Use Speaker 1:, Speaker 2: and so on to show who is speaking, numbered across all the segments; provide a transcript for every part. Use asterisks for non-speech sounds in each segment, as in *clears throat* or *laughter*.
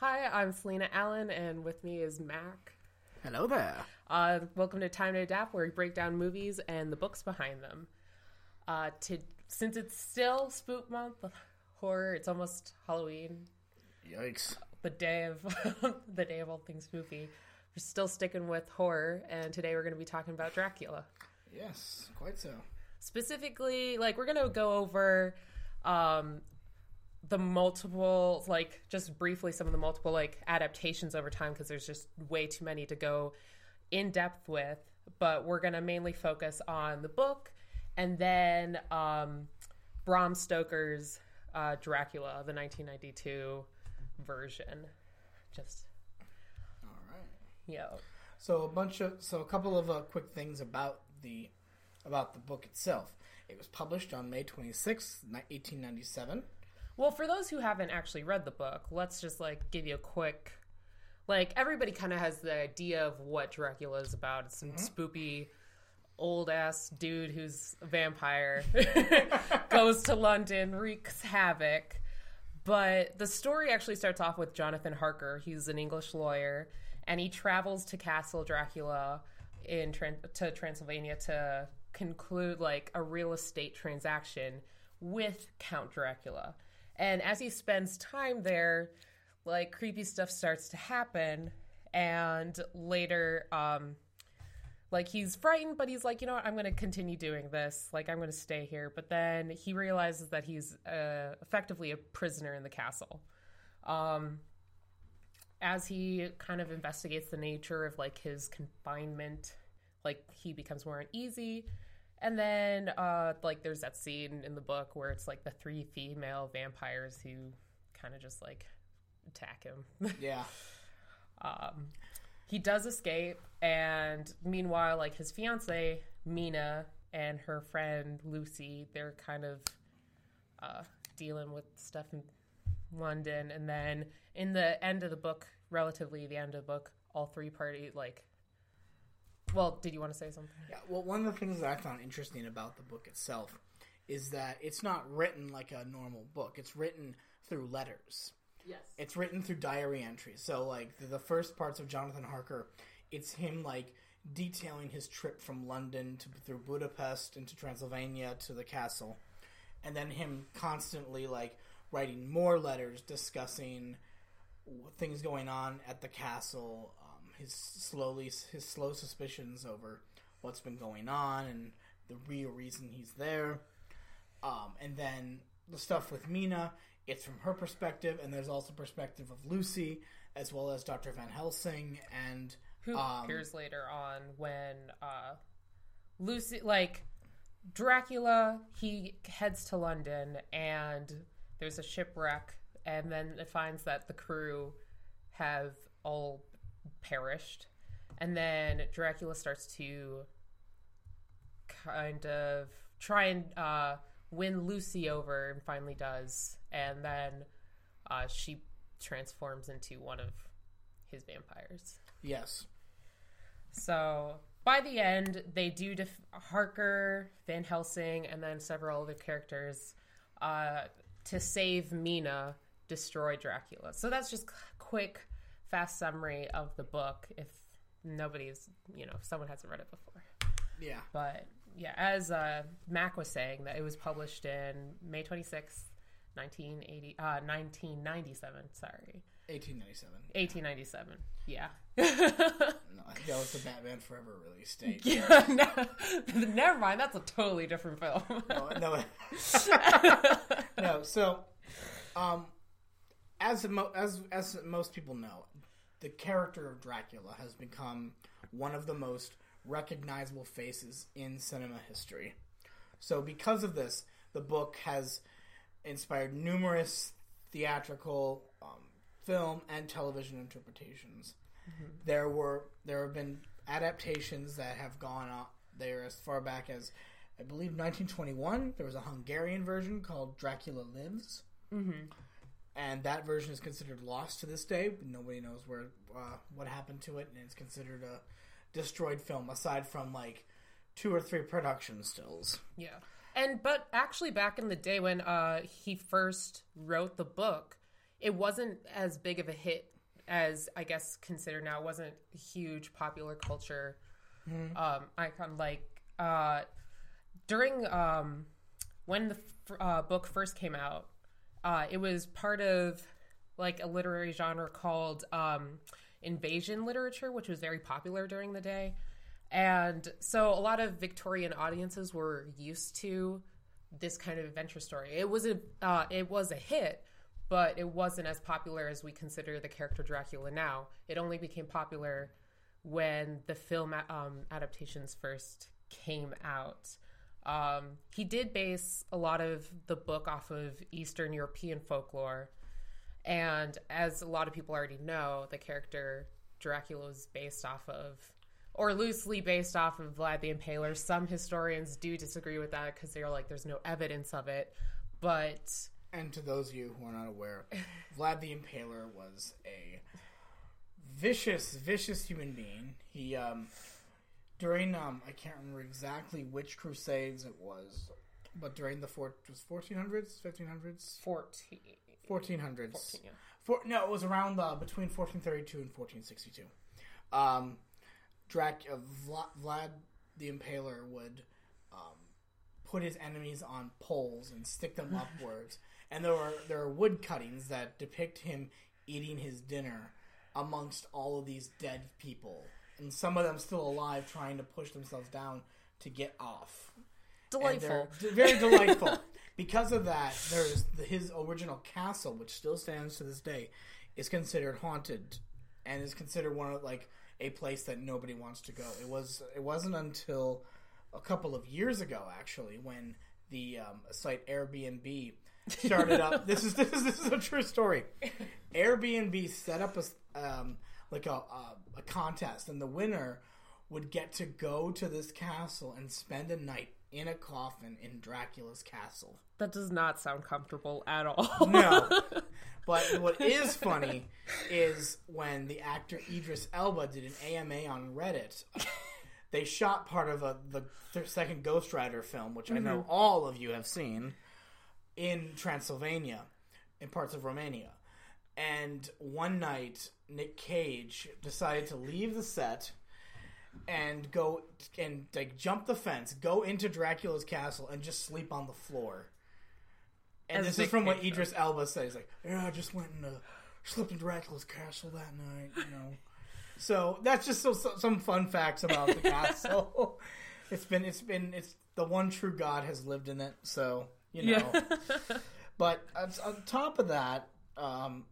Speaker 1: Hi, I'm Selena Allen, and with me is Mac.
Speaker 2: Hello there.
Speaker 1: Uh, welcome to Time to Adapt, where we break down movies and the books behind them. Uh, to since it's still Spook Month, horror. It's almost Halloween,
Speaker 2: Yikes.
Speaker 1: the day of *laughs* the day of all things spooky. We're still sticking with horror, and today we're going to be talking about Dracula.
Speaker 2: Yes, quite so.
Speaker 1: specifically like we're gonna go over um the multiple like just briefly some of the multiple like adaptations over time because there's just way too many to go in depth with but we're gonna mainly focus on the book and then um bram stoker's uh dracula the 1992 version just
Speaker 2: All right.
Speaker 1: know
Speaker 2: So a bunch of so a couple of uh, quick things about the about the book itself. It was published on May 26th, ni- 1897.
Speaker 1: Well, for those who haven't actually read the book, let's just like give you a quick like everybody kind of has the idea of what Dracula is about. It's some mm-hmm. spoopy old ass dude who's a vampire *laughs* goes to London, wreaks havoc. But the story actually starts off with Jonathan Harker. He's an English lawyer and he travels to Castle Dracula in Tran- to Transylvania to conclude like a real estate transaction with Count Dracula. And as he spends time there, like creepy stuff starts to happen. And later um like he's frightened but he's like you know what? I'm going to continue doing this. Like i'm going to stay here. But then he realizes that he's uh, effectively a prisoner in the castle. Um as he kind of investigates the nature of like his confinement like he becomes more uneasy and then uh like there's that scene in the book where it's like the three female vampires who kind of just like attack him *laughs*
Speaker 2: Yeah.
Speaker 1: um, he does escape, and meanwhile, like his fiance Mina and her friend Lucy, they're kind of uh, dealing with stuff in London. And then in the end of the book, relatively the end of the book, all three parties like. Well, did you want to say something?
Speaker 2: Yeah. Well, one of the things that I found interesting about the book itself is that it's not written like a normal book. It's written through letters.
Speaker 1: Yes.
Speaker 2: It's written through diary entries. So, like the, the first parts of Jonathan Harker, it's him like detailing his trip from London to through Budapest into Transylvania to the castle, and then him constantly like writing more letters discussing things going on at the castle, his slowly his slow suspicions over what's been going on and the real reason he's there, um, and then the stuff with Mina it's from her perspective, and there's also perspective of Lucy as well as Dr. Van Helsing and
Speaker 1: who
Speaker 2: Um,
Speaker 1: appears later on when uh, Lucy, like Dracula, he heads to London and there's a shipwreck, and then it finds that the crew have all perished, and then Dracula starts to kind of try and uh, win Lucy over, and finally does, and then uh, she transforms into one of his vampires.
Speaker 2: yes,
Speaker 1: So by the end, they do def- Harker, Van Helsing, and then several other characters uh, to save Mina, destroy Dracula. So that's just quick, fast summary of the book. If nobody's, you know, if someone hasn't read it before,
Speaker 2: yeah,
Speaker 1: but yeah, as uh, Mac was saying, that it was published in May twenty sixth. 1980 uh 1997 sorry
Speaker 2: 1897.
Speaker 1: 1897 yeah *laughs*
Speaker 2: No, that was the Batman Forever release date. *laughs*
Speaker 1: Yeah, *laughs* no, never mind. That's a totally different film.
Speaker 2: no, no, no. So, um, as mo- as as most people know, the character of Dracula has become one of the most recognizable faces in cinema history. So, because of this, the book has inspired numerous theatrical, um, film, and television interpretations. There were there have been adaptations that have gone on there as far back as I believe 1921. There was a Hungarian version called Dracula Lives,
Speaker 1: mm-hmm.
Speaker 2: And that version is considered lost to this day. Nobody knows where uh, what happened to it, and it's considered a destroyed film. Aside from like two or three production stills.
Speaker 1: Yeah, and but actually, back in the day when uh, he first wrote the book, it wasn't as big of a hit as I guess considered now. It wasn't a huge popular culture um, icon like uh, during um, when the f- uh, book first came out. Uh, it was part of like a literary genre called um, invasion literature, which was very popular during the day. And so a lot of Victorian audiences were used to this kind of adventure story. It was a uh, it was a hit, but it wasn't as popular as we consider the character Dracula now. It only became popular when the film um, adaptations first came out. Um, he did base a lot of the book off of Eastern European folklore. And as a lot of people already know, the character Dracula was based off of, or loosely based off of Vlad the Impaler. Some historians do disagree with that because they're like, there's no evidence of it. But
Speaker 2: And to those of you who are not aware, Vlad the Impaler was a vicious, vicious human being. He, um, during, um, I can't remember exactly which crusades it was, but during the four, was 1400s, 1500s?
Speaker 1: 14.
Speaker 2: 1400s.
Speaker 1: yeah.
Speaker 2: For, no, it was around uh, between 1432 and 1462. Um, Drac, uh, Vlad, Vlad the Impaler would um, put his enemies on poles and stick them *laughs* upwards, and there were there are wood cuttings that depict him eating his dinner amongst all of these dead people, and some of them still alive, trying to push themselves down to get off.
Speaker 1: Delightful.
Speaker 2: very *laughs* delightful. because of that, there's the, his original castle, which still stands to this day, is considered haunted, and is considered one of like a place that nobody wants to go. It was. It wasn't until a couple of years ago, actually, when the um, site Airbnb started up. *laughs* this is this is this is a true story. Airbnb set up a um, like a, a a contest, and the winner would get to go to this castle and spend a night in a coffin in Dracula's castle.
Speaker 1: That does not sound comfortable at all.
Speaker 2: No. *laughs* But what is funny is when the actor Idris Elba did an AMA on Reddit. *laughs* They shot part of a, the th- second Ghost Rider film, which I know mm-hmm. all of you have seen, in Transylvania, in parts of Romania. And one night, Nick Cage decided to leave the set and go and like jump the fence, go into Dracula's castle, and just sleep on the floor. And
Speaker 1: As
Speaker 2: this is
Speaker 1: Nick
Speaker 2: from what
Speaker 1: Cage
Speaker 2: Idris Elba says. He's like, yeah, I just went and uh, slept in Dracula's castle that night, you know. *laughs* so that's just so, so, some fun facts about the castle. *laughs* it's been, it's been, it's the one true God has lived in it. So you know. *laughs* But on, on top of that, um,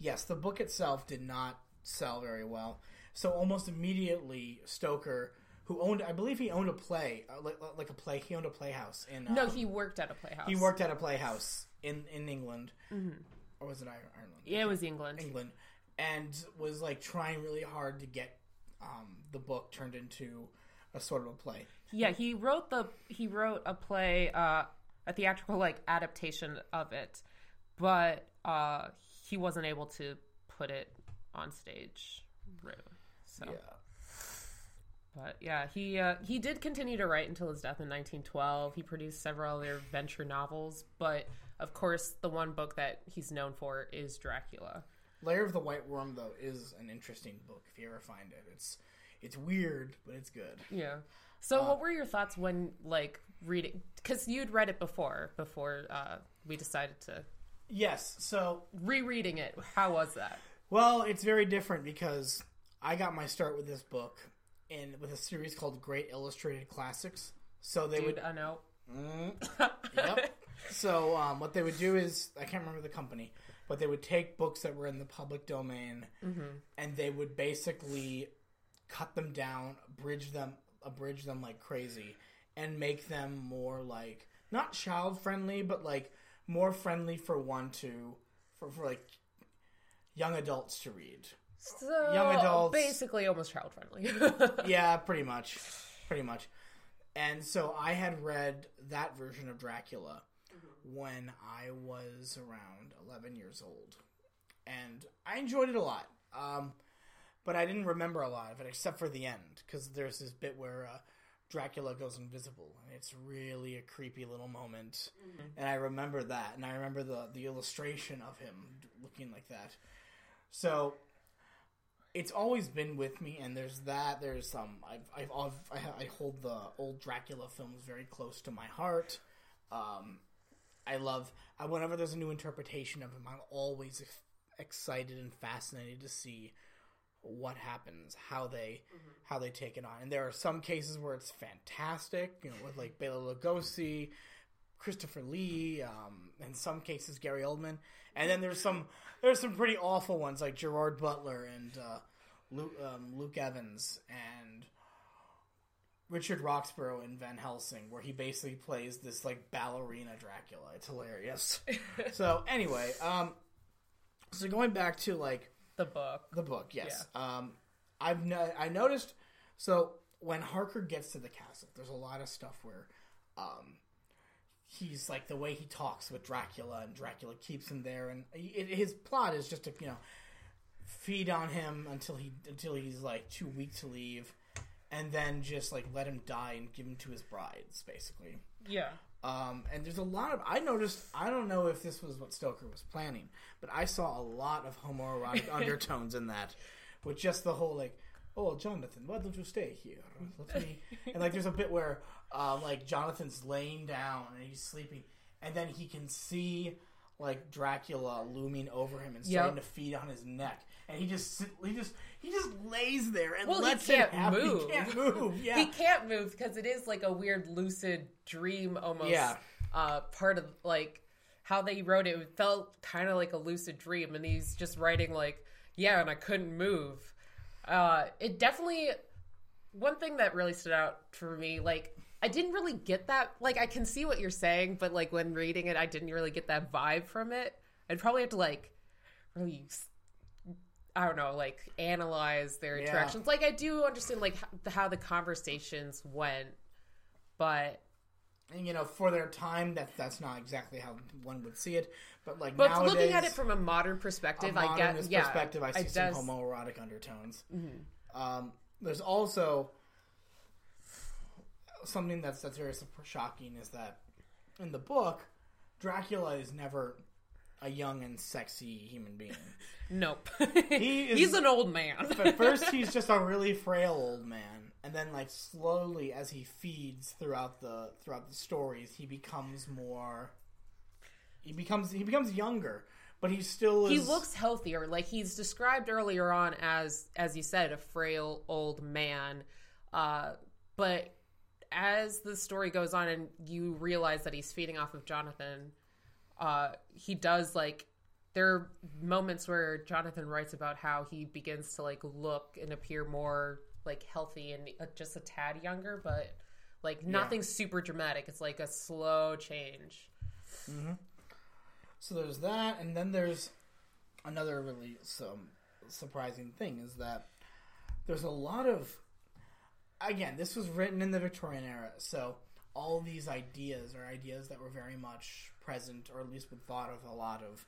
Speaker 2: yes, the book itself did not sell very well. So almost immediately, Stoker, who owned, I believe he owned a play, uh, like, like a play, he owned a playhouse in. Uh,
Speaker 1: no, he worked at a playhouse.
Speaker 2: he worked at a playhouse in in England, or was it Ireland?
Speaker 1: Yeah, it was England.
Speaker 2: England, and was like trying really hard to get um, the book turned into a sort of a play.
Speaker 1: Yeah, he wrote the he wrote a play, uh, a theatrical like adaptation of it, but uh, he wasn't able to put it on stage. Really. So, but yeah, he uh, he did continue to write until his death in 1912. He produced several other adventure novels, but of course, the one book that he's known for is Dracula.
Speaker 2: Lair of the White Worm though is an interesting book if you ever find it. It's it's weird, but it's good.
Speaker 1: Yeah. So, what were your thoughts when like reading? Because you'd read it before, before uh, we decided to
Speaker 2: Yes, so
Speaker 1: rereading it. How was that?
Speaker 2: well, it's very different because I got my start with this book and with a series called Great Illustrated Classics. So they
Speaker 1: Dude,
Speaker 2: would
Speaker 1: I know.
Speaker 2: yep. So um, what they would do is I can't remember the company, but they would take books that were in the public domain and they would basically cut them down, abridge them, abridge them like crazy, and make them more like not child friendly, but like more friendly for one to for, for like young adults to read.
Speaker 1: So
Speaker 2: Young adults.
Speaker 1: basically almost child friendly. *laughs*
Speaker 2: yeah, pretty much, pretty much. And so I had read that version of Dracula when I was around 11 years old, and I enjoyed it a lot. Um, but I didn't remember a lot of it except for the end because there's this bit where uh, Dracula goes invisible, and it's really a creepy little moment. And I remember that, and I remember the the illustration of him looking like that. So it's always been with me, and there's that. There's um, I've, I've, I've I hold the old Dracula films very close to my heart. Um, I love I, whenever there's a new interpretation of him. I'm always ex- excited and fascinated to see what happens, how they how they take it on. And there are some cases where it's fantastic, you know, with like Bela Lugosi, Christopher Lee, um, in some cases Gary Oldman, and then there's some there's some pretty awful ones like Gerard Butler and uh, Luke, um, Luke Evans and Richard Roxburgh in Van Helsing, where he basically plays this like ballerina Dracula. It's hilarious. *laughs* so anyway, um, so going back to like
Speaker 1: The book.
Speaker 2: the book, yes. Um, I've no- I noticed. So when Harker gets to the castle, there's a lot of stuff where, um, he's like the way he talks with Dracula, and Dracula keeps him there, and it, his plot is just to you know feed on him until he until he's like too weak to leave, and then just like let him die and give him to his brides, basically.
Speaker 1: Yeah.
Speaker 2: Um, and there's a lot of I noticed. I don't know if this was what Stoker was planning, but I saw a lot of homoerotic *laughs* undertones in that, with just the whole like, "Oh, Jonathan, why don't you stay here? Let me." And like, there's a bit where, um, like Jonathan's laying down and he's sleeping, and then he can see like Dracula looming over him and starting
Speaker 1: Yep.
Speaker 2: to feed on his neck, and he just sit- he just he just lays there and
Speaker 1: Well, he
Speaker 2: lets
Speaker 1: can't
Speaker 2: it *laughs*
Speaker 1: move.
Speaker 2: He can't move. Yeah.
Speaker 1: He can't move because it is like a weird lucid dream almost.
Speaker 2: Yeah.
Speaker 1: Uh, part of like how they wrote it, it felt kind of like a lucid dream, and he's just writing like, yeah, and I couldn't move. Uh, it definitely one thing that really stood out for me, like I didn't really get that. Like I can see what you're saying, but like when reading it, I didn't really get that vibe from it. I'd probably have to like really I don't know, like analyze their
Speaker 2: Yeah.
Speaker 1: interactions. Like I do understand like how the conversations went, but
Speaker 2: and you know for their time that that's not exactly how one would see it but like
Speaker 1: but
Speaker 2: nowadays,
Speaker 1: looking at it from a modern perspective, I get
Speaker 2: modernist
Speaker 1: yeah,
Speaker 2: perspective i see some
Speaker 1: does- Mm-hmm.
Speaker 2: homoerotic undertones um, there's also something that's that's very shocking is that in the book dracula is never a young and sexy human being *laughs*
Speaker 1: Nope,
Speaker 2: He is-
Speaker 1: he's an old man. *laughs*
Speaker 2: At first, he's *laughs* just a really frail old man, and then, like slowly, as he feeds throughout the throughout the stories, he becomes more. He becomes he becomes younger, but he still is.
Speaker 1: he looks healthier. Like he's described earlier on as, as you said, a frail old man. Uh, but as the story goes on, and you realize that he's feeding off of Jonathan, uh, he does like. There are moments where Jonathan writes about how he begins to like look and appear more like healthy and uh, just a tad younger, but like nothing super dramatic. It's like a slow change.
Speaker 2: So there's that, and then there's another really some surprising thing is that there's a lot of again, this was written in the Victorian era, so all these ideas are ideas that were very much present, or at least were thought of a lot of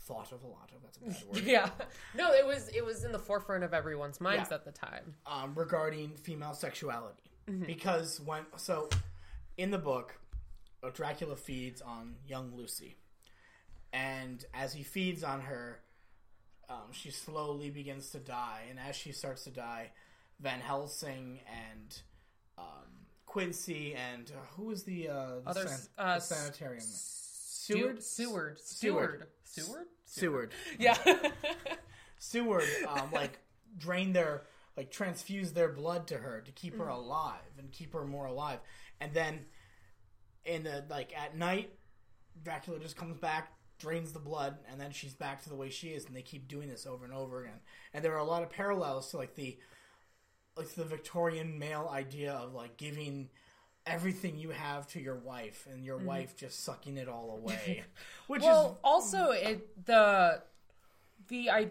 Speaker 2: thought of a lot of. That's a bad word. *laughs*
Speaker 1: Yeah, no, it was it was in the forefront of everyone's minds
Speaker 2: Yeah.
Speaker 1: at the time.
Speaker 2: um, regarding female sexuality
Speaker 1: Mm-hmm.
Speaker 2: because when so in the book uh, Dracula feeds on young Lucy and as he feeds on her um, she slowly begins to die and as she starts to die Van Helsing and um, Quincey and uh, who was the, uh, the,
Speaker 1: Others,
Speaker 2: san-
Speaker 1: uh,
Speaker 2: the sanitarium? Seward
Speaker 1: Seward, Seward,
Speaker 2: Seward.
Speaker 1: Seward, Seward.
Speaker 2: Seward.
Speaker 1: Yeah, *laughs*
Speaker 2: Seward um, like drain their like transfuse their blood to her to keep her alive and keep her more alive. And then in the like at night Dracula just comes back drains the blood and then she's back to the way she is and they keep doing this over and over again. And there are a lot of parallels to like the like the Victorian male idea of like giving everything you have to your wife and your wife just sucking it all away *laughs* which
Speaker 1: well, also it the the I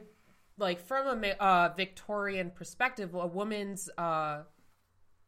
Speaker 1: like from a uh, Victorian perspective, a woman's uh,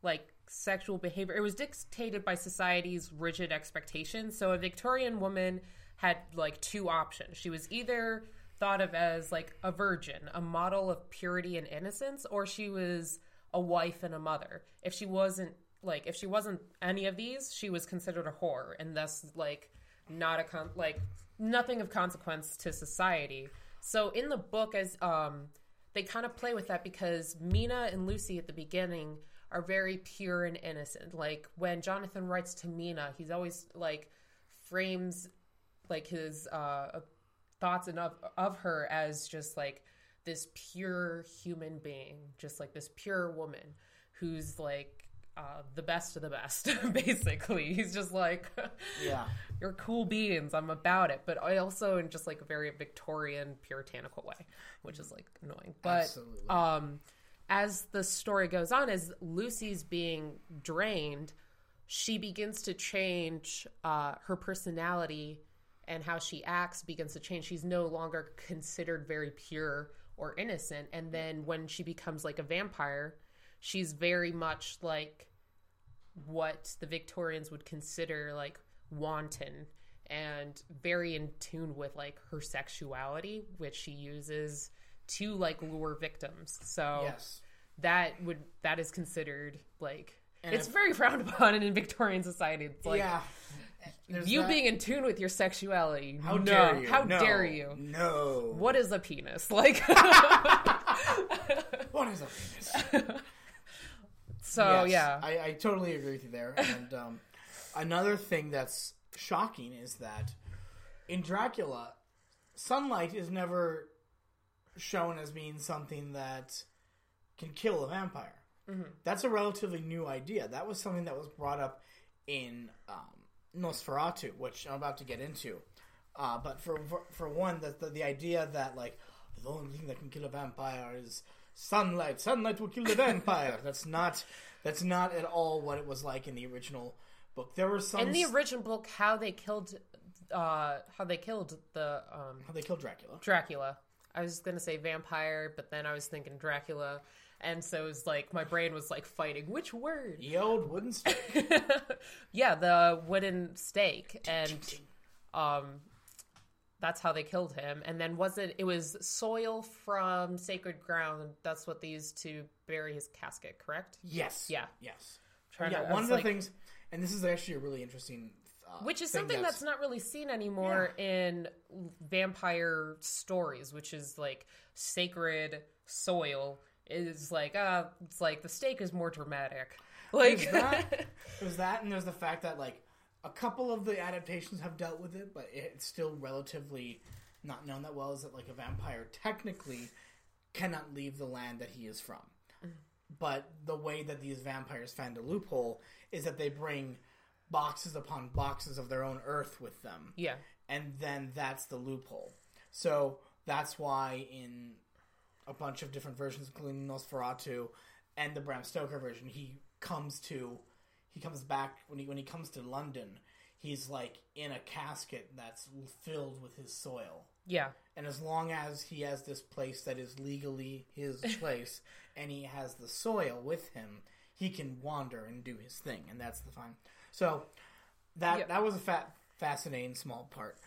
Speaker 1: like sexual behavior it was dictated by society's rigid expectations. So a Victorian woman had like two options. She was either thought of as like a virgin, a model of purity and innocence, or she was a wife and a mother. If she wasn't like if she wasn't any of these, she was considered a whore and thus like not a con- like nothing of consequence to society. So in the book as um they kind of play with that because Mina and Lucy at the beginning are very pure and innocent. Like when Jonathan writes to Mina, he's always like frames like his uh thoughts and of of her as just like this pure human being, just like this pure woman who's like uh, the best of the best, *laughs* basically. He's just like,
Speaker 2: Yeah. *laughs*
Speaker 1: you're cool beans, I'm about it. But I also in just like a very Victorian, puritanical way, which is like annoying. But
Speaker 2: Absolutely.
Speaker 1: um, as the story goes on, as Lucy's being drained, she begins to change uh, her personality and how she acts begins to change. She's no longer considered very pure or innocent. And then when she becomes like a vampire, she's very much like what the Victorians would consider like wanton and very in tune with like her sexuality, which she uses to like lure victims. So
Speaker 2: Yes.
Speaker 1: that would that is considered like
Speaker 2: And
Speaker 1: it's
Speaker 2: if-
Speaker 1: very *laughs* frowned upon in Victorian society. It's like
Speaker 2: yeah. There's
Speaker 1: you
Speaker 2: that-
Speaker 1: being in tune with your sexuality.
Speaker 2: How
Speaker 1: no.
Speaker 2: dare you?
Speaker 1: How
Speaker 2: No.
Speaker 1: dare you?
Speaker 2: No.
Speaker 1: What is a penis? *laughs* Like
Speaker 2: What is a penis? *laughs*
Speaker 1: So
Speaker 2: Yes,
Speaker 1: yeah.
Speaker 2: I, I totally agree with you there. And um, another thing that's shocking is that in Dracula, sunlight is never shown as being something that can kill a vampire.
Speaker 1: Mm-hmm.
Speaker 2: That's a relatively new idea. That was something that was brought up in um, Nosferatu, which I'm about to get into. Uh, but for, for for one, the, the the idea that like the only thing that can kill a vampire is sunlight. Sunlight will kill the vampire. *laughs* that's not that's not at all what it was like in the original book. There were some
Speaker 1: in the original book, how they killed, uh, how they killed the um,
Speaker 2: how they killed Dracula.
Speaker 1: Dracula. I was gonna say vampire, but then I was thinking Dracula, and so it was like my brain was like fighting which word.
Speaker 2: The old wooden stake. *laughs*
Speaker 1: yeah, the wooden stake, and um, that's how they killed him. And then was it? It was soil from sacred ground. That's what they used to bury his casket. Correct?
Speaker 2: Yes.
Speaker 1: Yeah.
Speaker 2: Yes.
Speaker 1: Trying
Speaker 2: yeah.
Speaker 1: to-
Speaker 2: One of the
Speaker 1: like-
Speaker 2: things, and this is actually a really interesting. Uh,
Speaker 1: which is something that's, not really seen anymore in vampire stories which is like sacred soil is like uh it's like the stake is more dramatic. *laughs* Like
Speaker 2: There's that, *laughs* there's that, and there's the fact that like a couple of the adaptations have dealt with it, but it's still relatively not known that well. Is that like a vampire technically cannot leave the land that he is from, but the way that these vampires find a loophole is that they bring boxes upon boxes of their own earth with them,
Speaker 1: yeah.
Speaker 2: And then that's the loophole. So that's why in a bunch of different versions, including Nosferatu and the Bram Stoker version, he comes to he comes back when he when he comes to London. He's like in a casket that's filled with his soil.
Speaker 1: yeah
Speaker 2: And as long as he has this place that is legally his *laughs* place and he has the soil with him, he can wander and do his thing, and that's the fun. So that
Speaker 1: Yeah.
Speaker 2: that was a fa- fascinating small part.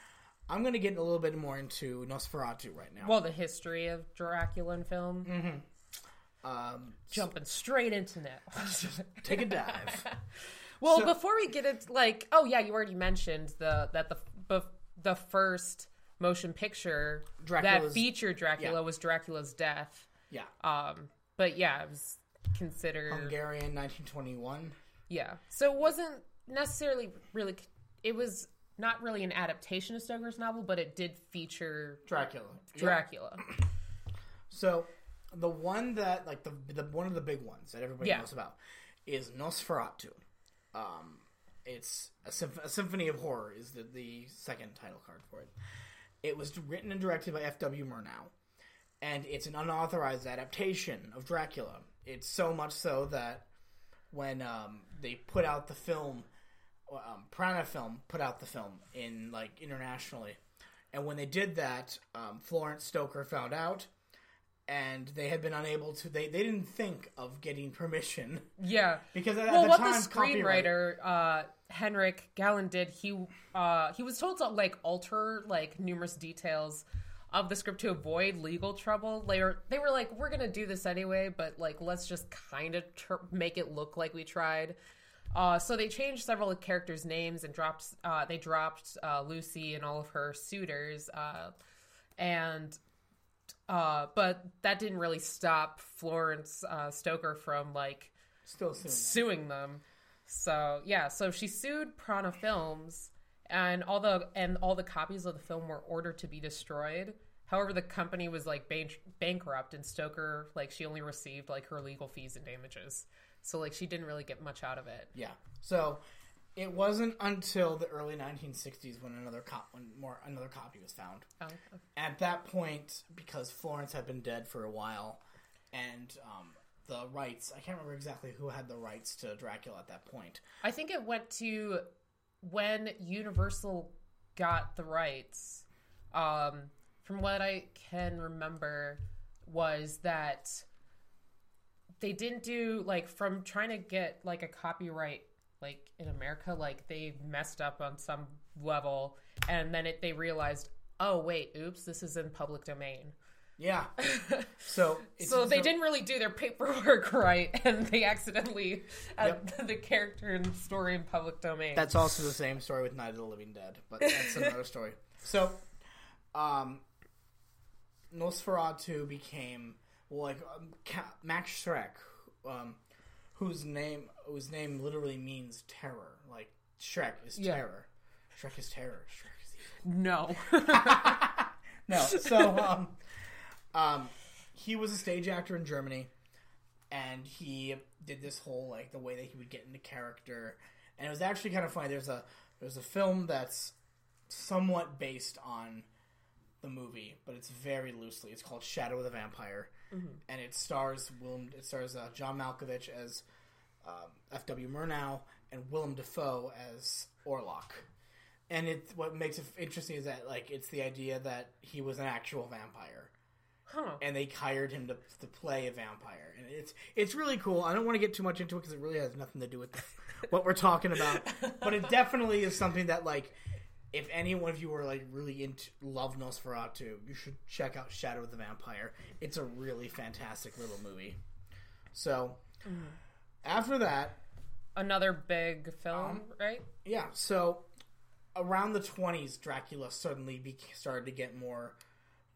Speaker 2: I'm going to get a little bit more into Nosferatu right now.
Speaker 1: well the history of dracula in film
Speaker 2: um,
Speaker 1: jumping straight into that *laughs*
Speaker 2: take a dive. *laughs*
Speaker 1: well
Speaker 2: So-
Speaker 1: before we get it like oh yeah you already mentioned the that the bef- the first motion picture that featured dracula
Speaker 2: yeah.
Speaker 1: was dracula's death
Speaker 2: yeah,
Speaker 1: um but yeah it was considered
Speaker 2: Hungarian 1921.
Speaker 1: Yeah. So it wasn't necessarily really. It was not really an adaptation of Stoker's novel, but it did feature
Speaker 2: Dracula. Yeah.
Speaker 1: Dracula. *clears throat*
Speaker 2: So the one that like the the one of the big ones that everybody
Speaker 1: Yeah.
Speaker 2: knows about is Nosferatu. Um, it's a, symph- a symphony of horror is the the second title card for it. It was written and directed by F.W. Murnau, and it's an unauthorized adaptation of Dracula. It's so much so that when um, they put out the film, um, Prana Film put out the film in like internationally, and when they did that, um, Florence Stoker found out, and they had been unable to. They they didn't think of getting permission *laughs*
Speaker 1: Yeah.
Speaker 2: because at, at
Speaker 1: Well,
Speaker 2: the
Speaker 1: what
Speaker 2: time,
Speaker 1: the
Speaker 2: copyright-
Speaker 1: screenwriter uh, Henrik Galeen did, he uh, he was told to like alter like numerous details of the script to avoid legal trouble. Later, they were like, "We're gonna do this anyway, but like let's just kind of tr- make it look like we tried." Uh, so they changed several characters' names and dropped. Uh, they dropped uh, Lucy and all of her suitors, uh, and uh, but that didn't really stop Florence uh, Stoker from like
Speaker 2: Still suing. them.
Speaker 1: suing them. So yeah, so she sued Prana Films, and all the and all the copies of the film were ordered to be destroyed. However, the company was like ban- bankrupt, and Stoker like she only received like her legal fees and damages. So like she didn't really get much out of it.
Speaker 2: Yeah. So it wasn't until the early 1960s when another cop when more another copy was found.
Speaker 1: Oh, okay.
Speaker 2: At that point, because Florence had been dead for a while, and um, the rights I can't remember exactly who had the rights to Dracula at that point.
Speaker 1: I think it went to when Universal got the rights. Um, from what I can remember, was that they didn't do like from trying to get like a copyright like in America, like they messed up on some level, and then it, they realized, oh wait, oops, this is in public domain.
Speaker 2: Yeah. *laughs* So
Speaker 1: So they didn't really do their paperwork *laughs* right, and they accidentally had the character and story in public domain.
Speaker 2: That's also the same story with Night of the Living Dead, but that's another story. *laughs* So, um, Nosferatu became like um, Ca- Max Schreck, um, whose name whose name literally means terror. Like Shrek is
Speaker 1: Yeah.
Speaker 2: terror. Shrek is terror. Shrek is evil.
Speaker 1: no. *laughs*
Speaker 2: No, so um, um, he was a stage actor in Germany, and he did this whole like the way that he would get into character, and it was actually kind of funny. There's a there's a film that's somewhat based on the movie, but it's very loosely. It's called Shadow of the Vampire, and it stars Willem. It stars uh, John Malkovich as um, F.W. Murnau and Willem Dafoe as Orlok. And it what makes it interesting is that like it's the idea that he was an actual vampire,
Speaker 1: Huh.
Speaker 2: and they hired him to, to play a vampire, and it's it's really cool. I don't want to get too much into it because it really has nothing to do with *laughs* what we're talking about, but it definitely is something that like if any one of you are like really into love Nosferatu, you should check out Shadow of the Vampire. It's a really fantastic little movie. So mm. after that,
Speaker 1: Another big film, um, right?
Speaker 2: yeah, so around the 20s, Dracula suddenly be- started to get more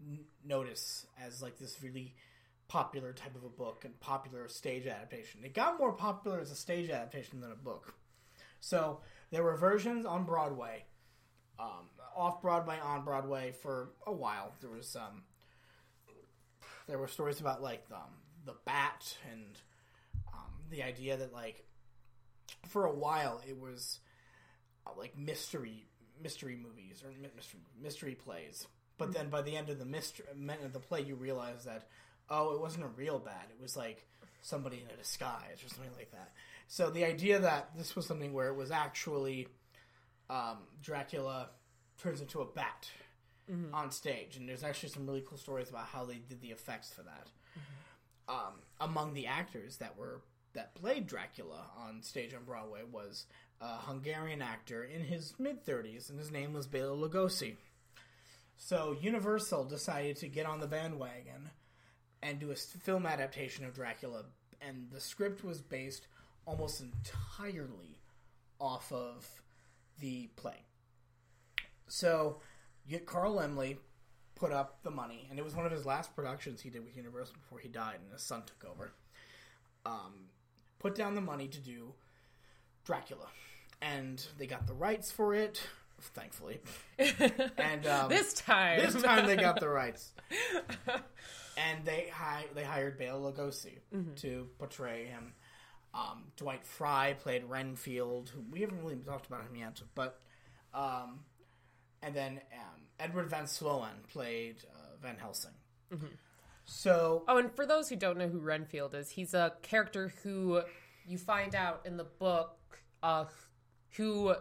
Speaker 2: n- notice as like this really popular type of a book and popular stage adaptation. It got more popular as a stage adaptation than a book. So there were versions on Broadway, um, off Broadway, on Broadway for a while. There was um, there were stories about like um, the bat and um, the idea that like for a while it was uh, like mystery mystery movies or mystery mystery plays. But then by the end of the mystery of the play, you realize that oh, it wasn't a real bat. It was like somebody in a disguise or something like that. So the idea that this was something where it was actually um, Dracula turns into a bat on stage, and there's actually some really cool stories about how they did the effects for that. Um, among the actors that were that played Dracula on stage on Broadway was a Hungarian actor in his mid 30s, and his name was Bela Lugosi. So Universal decided to get on the bandwagon and do a film adaptation of Dracula, and the script was based almost entirely off of the play. So, Carl Laemmle put up the money, and it was one of his last productions he did with Universal before he died, and his son took over. Um, put down the money to do Dracula, and they got the rights for it, thankfully. *laughs* And um,
Speaker 1: this time.
Speaker 2: this time they got the rights, *laughs* and they hi- they hired Bela Lugosi to portray him. Um, Dwight Frye played Renfield, who we haven't really talked about him yet, but um, and then um, Edward Van Sloan played uh, Van Helsing. So
Speaker 1: Oh, and for those who don't know who Renfield is, he's a character who you find out in the book uh, who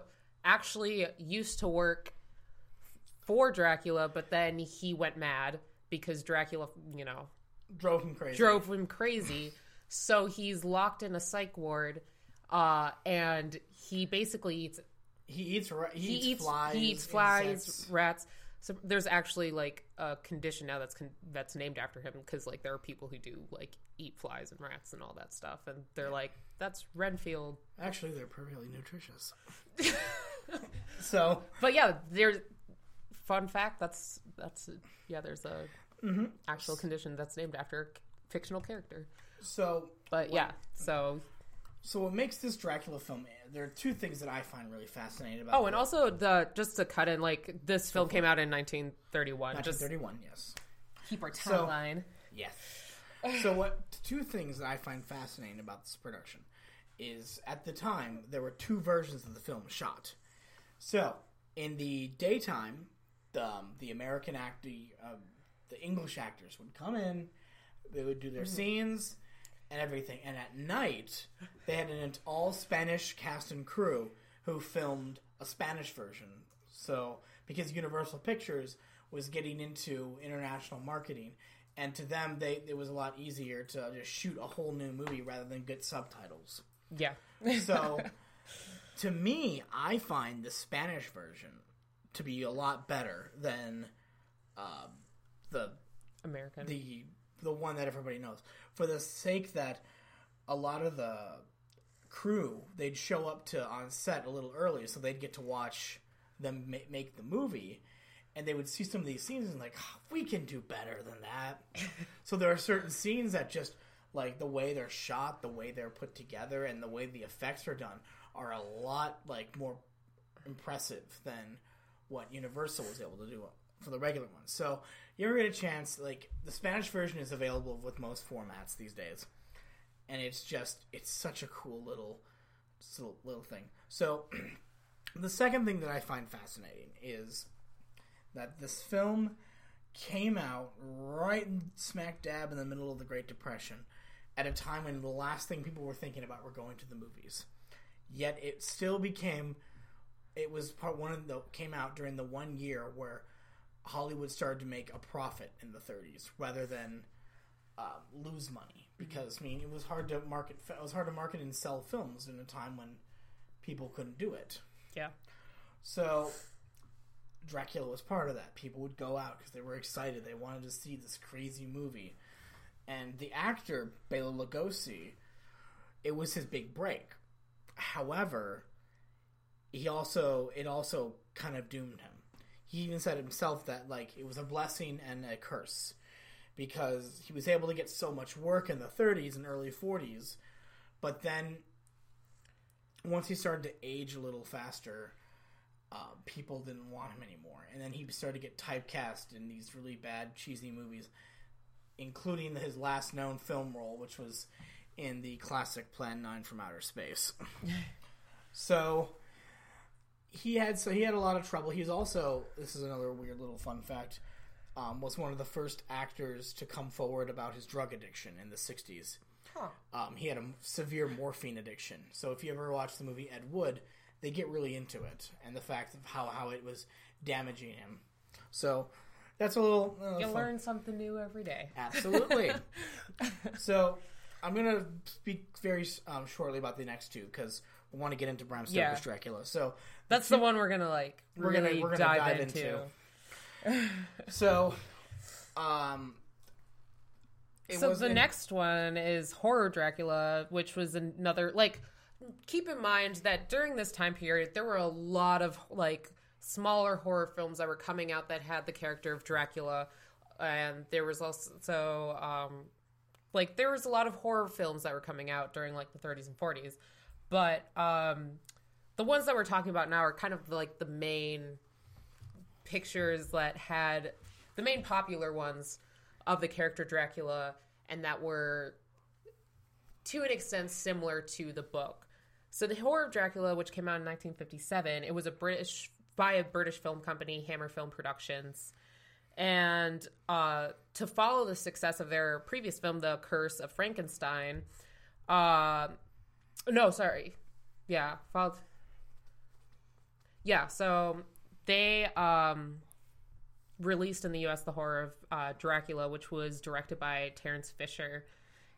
Speaker 1: actually used to work for Dracula, but then he went mad because Dracula, you know,
Speaker 2: drove him crazy.
Speaker 1: drove him crazy. So he's locked in a psych ward, uh, and he basically eats
Speaker 2: he eats ra- he,
Speaker 1: he
Speaker 2: eats,
Speaker 1: eats
Speaker 2: flies.
Speaker 1: he eats flies,
Speaker 2: insects.
Speaker 1: rats. So there's actually like a condition now that's con- that's named after him because like there are people who do like eat flies and rats and all that stuff, and they're like that's Renfield.
Speaker 2: Actually, they're perfectly nutritious. *laughs* so,
Speaker 1: But yeah, there's fun fact. That's that's yeah. There's a actual condition that's named after a fictional character.
Speaker 2: So
Speaker 1: But yeah, so
Speaker 2: So what makes this Dracula film? There are two things that I find really fascinating about.
Speaker 1: oh, and also the just to cut in like this film came out in 1931. Just
Speaker 2: 1931. Yes.
Speaker 1: keep our
Speaker 2: So-
Speaker 1: timeline.
Speaker 2: Yes. So what? Two things that I find fascinating about this production is at the time there were two versions of the film shot. So in the daytime, the um, the American actor, uh, the English actors would come in, they would do their scenes and everything, and at night they had an all Spanish cast and crew who filmed a Spanish version. So because Universal Pictures was getting into international marketing, and to them they it was a lot easier to just shoot a whole new movie rather than get subtitles.
Speaker 1: Yeah.
Speaker 2: So *laughs* to me, I find the Spanish version to be a lot better than uh, the
Speaker 1: American.
Speaker 2: the the one that everybody knows for the sake that a lot of the crew they'd show up to on set a little early so they'd get to watch them make the movie and they would see some of these scenes and like "Oh, we can do better than that *laughs* so there are certain scenes that just like the way they're shot the way they're put together and the way the effects are done are a lot like more impressive than what Universal was able to do for the regular ones. So you ever get a chance, like the Spanish version is available with most formats these days, and it's just it's such a cool little little, thing. So *clears throat* the second thing that I find fascinating is that this film came out right smack dab in the middle of the Great Depression at a time when the last thing people were thinking about were going to the movies. Yet it still became it was part one of the came out during the one year where Hollywood started to make a profit in the 30s rather than uh, lose money because I mean it was hard to market it was hard to market and sell films in a time when people couldn't do it.
Speaker 1: yeah.
Speaker 2: So Dracula was part of that. People would go out because they were excited. They wanted to see this crazy movie. And the actor Bela Lugosi, it was his big break. However, he also it also kind of doomed him. He even said himself that like it was a blessing and a curse because he was able to get so much work in the 30s and early 40s, but then once he started to age a little faster, uh, people didn't want him anymore, and then he started to get typecast in these really bad, cheesy movies, including his last known film role, which was in the classic Plan Nine from Outer Space. *laughs* so he had so he had a lot of trouble. He's also this is another weird little fun fact. Um, was one of the first actors to come forward about his drug addiction in the '60s.
Speaker 1: Huh.
Speaker 2: Um, he had a severe morphine addiction. So if you ever watch the movie Ed Wood, they get really into it and the fact of how, how it was damaging him. So that's a little. Uh,
Speaker 1: You
Speaker 2: fun-
Speaker 1: learn something new every day.
Speaker 2: Absolutely. *laughs* so I'm gonna speak very um, shortly about the next two because we want to get into Bram Stoker's
Speaker 1: Yeah.
Speaker 2: Dracula. So
Speaker 1: That's the one we're gonna like
Speaker 2: We're gonna-
Speaker 1: really
Speaker 2: we're gonna
Speaker 1: dive,
Speaker 2: dive
Speaker 1: into.
Speaker 2: into. *laughs* so um.
Speaker 1: So the
Speaker 2: in-
Speaker 1: next one is Horror Dracula, which was another like keep in mind that during this time period there were a lot of like smaller horror films that were coming out that had the character of Dracula and there was also so um like there was a lot of horror films that were coming out during like the 30s and 40s but um the ones that we're talking about now are kind of like the main pictures that had the main popular ones of the character Dracula and that were to an extent similar to the book. So the Horror of Dracula, which came out in 1957, it was a British by a British film company, Hammer Film Productions. And uh, to follow the success of their previous film, The Curse of Frankenstein, uh, no, sorry, yeah, followed. Yeah, so they um, released in the U.S. the horror of uh, Dracula, which was directed by Terence Fisher,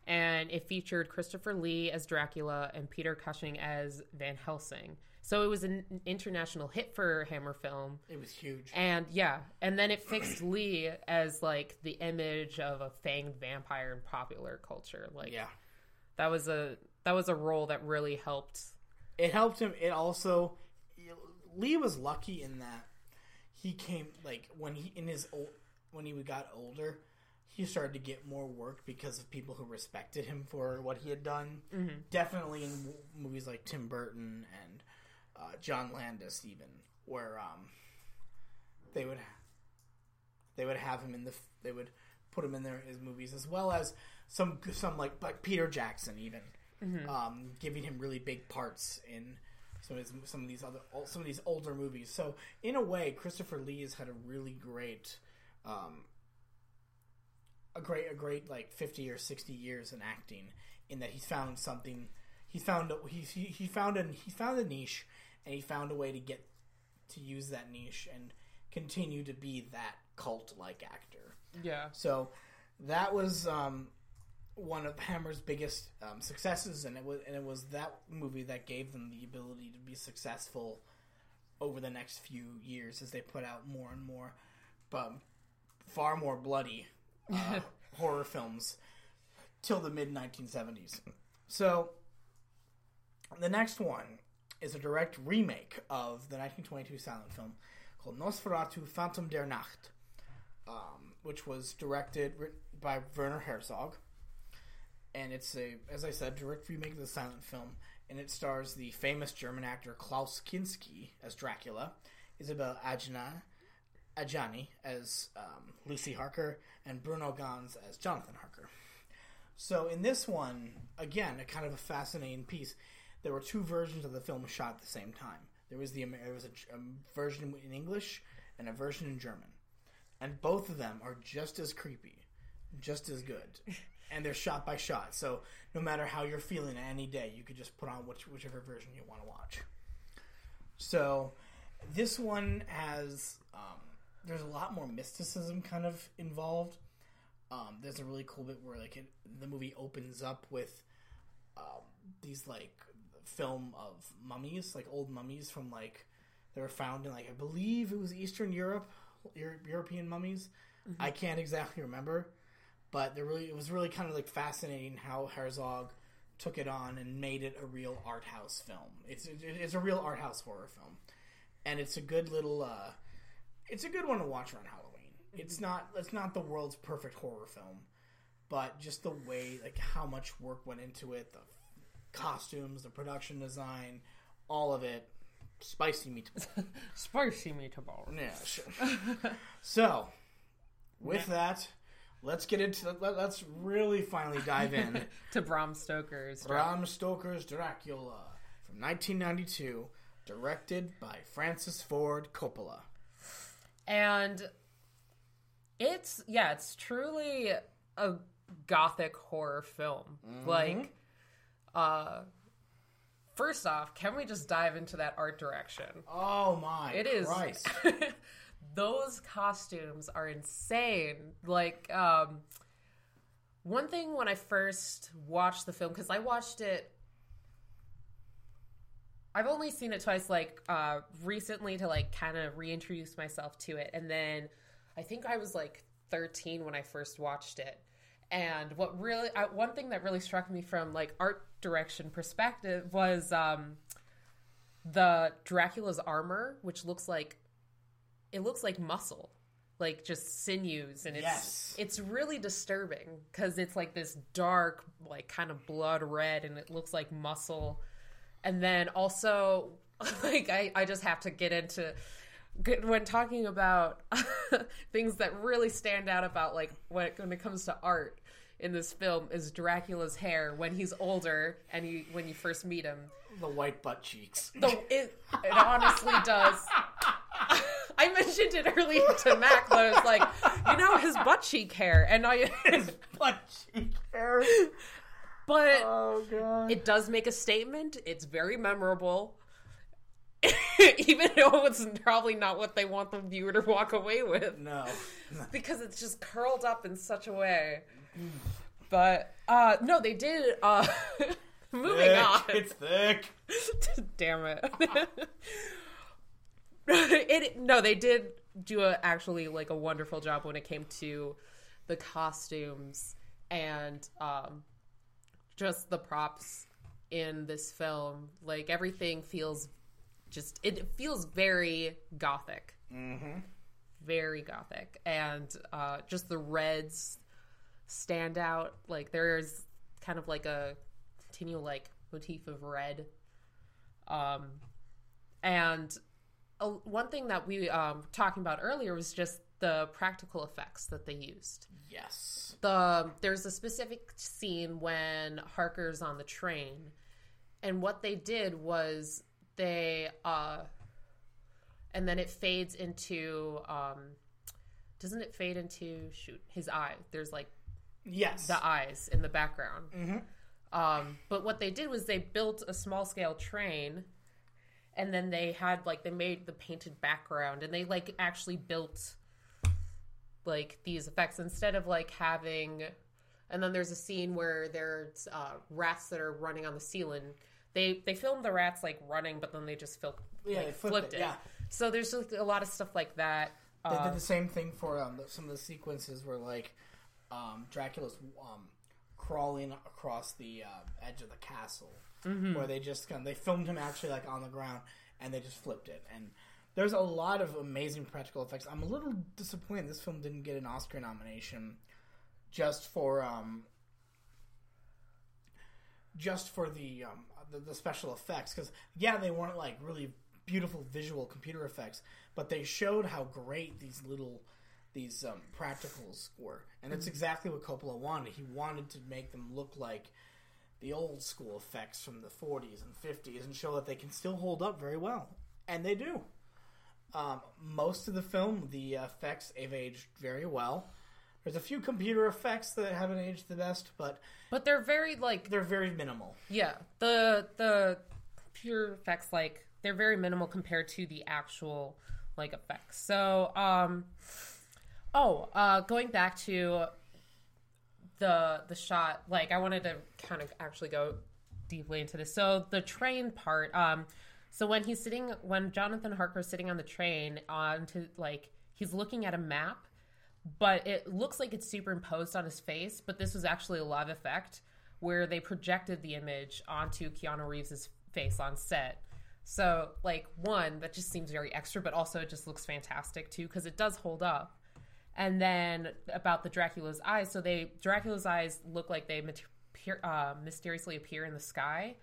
Speaker 1: and it featured Christopher Lee as Dracula and Peter Cushing as Van Helsing. So it was an international hit for Hammer Film.
Speaker 2: It was huge.
Speaker 1: And yeah, and then it fixed *clears throat* Lee as like the image of a fanged vampire in popular culture. Like
Speaker 2: Yeah.
Speaker 1: that was a that was a role that really helped.
Speaker 2: It helped him. It also Lee was lucky in that he came like when he in his old when he got older, he started to get more work because of people who respected him for what he had done. Definitely in w- movies like Tim Burton and uh, John Landis, even where um, they would they would have him in the they would put him in their his movies as well as some some like like Peter Jackson even um, giving him really big parts in some of his, some of these other some of these older movies. So in a way, Christopher Lee has had a really great um, a great a great like 50 or 60 years in acting in that he's found something he found a, he, he he found a he found a niche and he found a way to get to use that niche and continue to be that cult like actor
Speaker 1: Yeah.
Speaker 2: so that was um, one of Hammer's biggest um, successes, and it was and it was that movie that gave them the ability to be successful over the next few years as they put out more and more, but far more bloody uh, *laughs* horror films till the mid 1970s. So the next one is a direct remake of the 1922 silent film called Nosferatu Phantom der Nacht um, which was directed by Werner Herzog, and it's a, as I said, direct remake of the silent film, and it stars the famous German actor Klaus Kinski as Dracula, Isabelle Adjana, Adjani as um, Lucy Harker, and Bruno Ganz as Jonathan Harker. So in this one, again, a kind of a fascinating piece. There were two versions of the film shot at the same time. There was the there was a, a version in English and a version in German and both of them are just as creepy, just as good, *laughs* and they're shot by shot. So no matter how you're feeling any day, you could just put on which, whichever version you want to watch. So this one has um, there's a lot more mysticism kind of involved. Um, there's a really cool bit where like it, the movie opens up with um, these like film of mummies, like old mummies from like they were found in like I believe it was Eastern Europe, Euro- European mummies. I can't exactly remember, but they really it was really kind of like fascinating how Herzog took it on and made it a real art house film. It's it's a real art house horror film, and it's a good little uh, it's a good one to watch around Halloween. It's not it's not the world's perfect horror film, but just the way like how much work went into it, the costumes, the production design, all of it, spicy meatball. *laughs*
Speaker 1: Spicy meatball.
Speaker 2: Yeah, sure. so, with that, let's get into let, let's really finally dive in. *laughs*
Speaker 1: to Bram Stoker's.
Speaker 2: Bram Stoker's Dracula from 1992, directed by Francis Ford Coppola.
Speaker 1: And it's yeah, it's truly a gothic horror film. Like uh first off, can we just dive into that art direction?
Speaker 2: Oh my!
Speaker 1: It is. *laughs* those costumes are insane. Like um one thing when I first watched the film cuz I watched it I've only seen it twice like uh recently to like kind of reintroduce myself to it and then I think I was like 13 when I first watched it. And what really I, one thing that really struck me from like art direction perspective was um the Dracula's armor, which looks like it looks like muscle, like just sinews, and it's
Speaker 2: Yes.
Speaker 1: it's really disturbing because it's like this dark, like kind of blood red, and it looks like muscle. And then also, *laughs* like I, I just have to get into when talking about *laughs* things that really stand out about like when it, when it comes to art in this film is Dracula's hair when he's older and you when you first meet him
Speaker 2: the white butt cheeks.
Speaker 1: the, it, it honestly does. *laughs* I mentioned it earlier to Mac, but I was like, you know, his butt cheek hair, and I,
Speaker 2: butt cheek hair.
Speaker 1: but
Speaker 2: Oh god.
Speaker 1: it does make a statement. It's very memorable, *laughs* even though it's probably not what they want the viewer to walk away with,
Speaker 2: no.
Speaker 1: because it's just curled up in such a way. But uh, no, they did. Uh, *laughs* moving
Speaker 2: thick.
Speaker 1: on.
Speaker 2: It's thick. *laughs*
Speaker 1: Damn it. *laughs* it no, they did do a actually like a wonderful job when it came to the costumes and um just the props in this film. Like everything feels just it feels very gothic.
Speaker 2: Mm-hmm.
Speaker 1: Very gothic. And uh just the reds stand out. Like there's kind of like a continual like motif of red. Um and uh, one thing that we um talking about earlier was just the practical effects that they used
Speaker 2: Yes.
Speaker 1: the there's a specific scene when Harker's on the train, and what they did was they uh, and then it fades into um, doesn't it fade into shoot his eye? There's like
Speaker 2: Yes.
Speaker 1: the eyes in the background.
Speaker 2: Mm-hmm.
Speaker 1: Um, but what they did was they built a small scale train, and then they had like they made the painted background, and they like actually built like these effects instead of like having. And then there's a scene where there's uh, rats that are running on the ceiling. They they filmed the rats like running, but then they just fil-
Speaker 2: Yeah,
Speaker 1: like,
Speaker 2: they flipped it, yeah.
Speaker 1: So there's like, a lot of stuff like that.
Speaker 2: They
Speaker 1: Uh,
Speaker 2: did the same thing for um, the, some of the sequences where like um, Dracula's um, crawling across the uh, edge of the castle,
Speaker 1: Mm-hmm.
Speaker 2: where they just kind of, they filmed him actually like on the ground and they just flipped it. And there's a lot of amazing practical effects. I'm a little disappointed this film didn't get an Oscar nomination just for um, just for the um, the, the special effects because yeah they weren't like really beautiful visual computer effects but they showed how great these little these um, practicals were. And it's exactly what Coppola wanted. He wanted to make them look like the old school effects from the 40s and 50s and show that they can still hold up very well. And they do. Um, most of the film the effects have aged very well. There's a few computer effects that haven't aged the best but
Speaker 1: but they're very like
Speaker 2: they're very minimal.
Speaker 1: Yeah, the the pure effects like they're very minimal compared to the actual like effects. So, um oh, uh going back to the the shot, like I wanted to kind of actually go deeply into this. So, the train part um so when he's sitting when Jonathan Harker's sitting on the train onto like he's looking at a map but it looks like it's superimposed on his face. But this was actually a live effect where they projected the image onto Keanu Reeves' face on set. So, like, one, that just seems very extra, but also it just looks fantastic too because it does hold up. And then about the Dracula's eyes, so they Dracula's eyes look like they uh, mysteriously appear in the sky,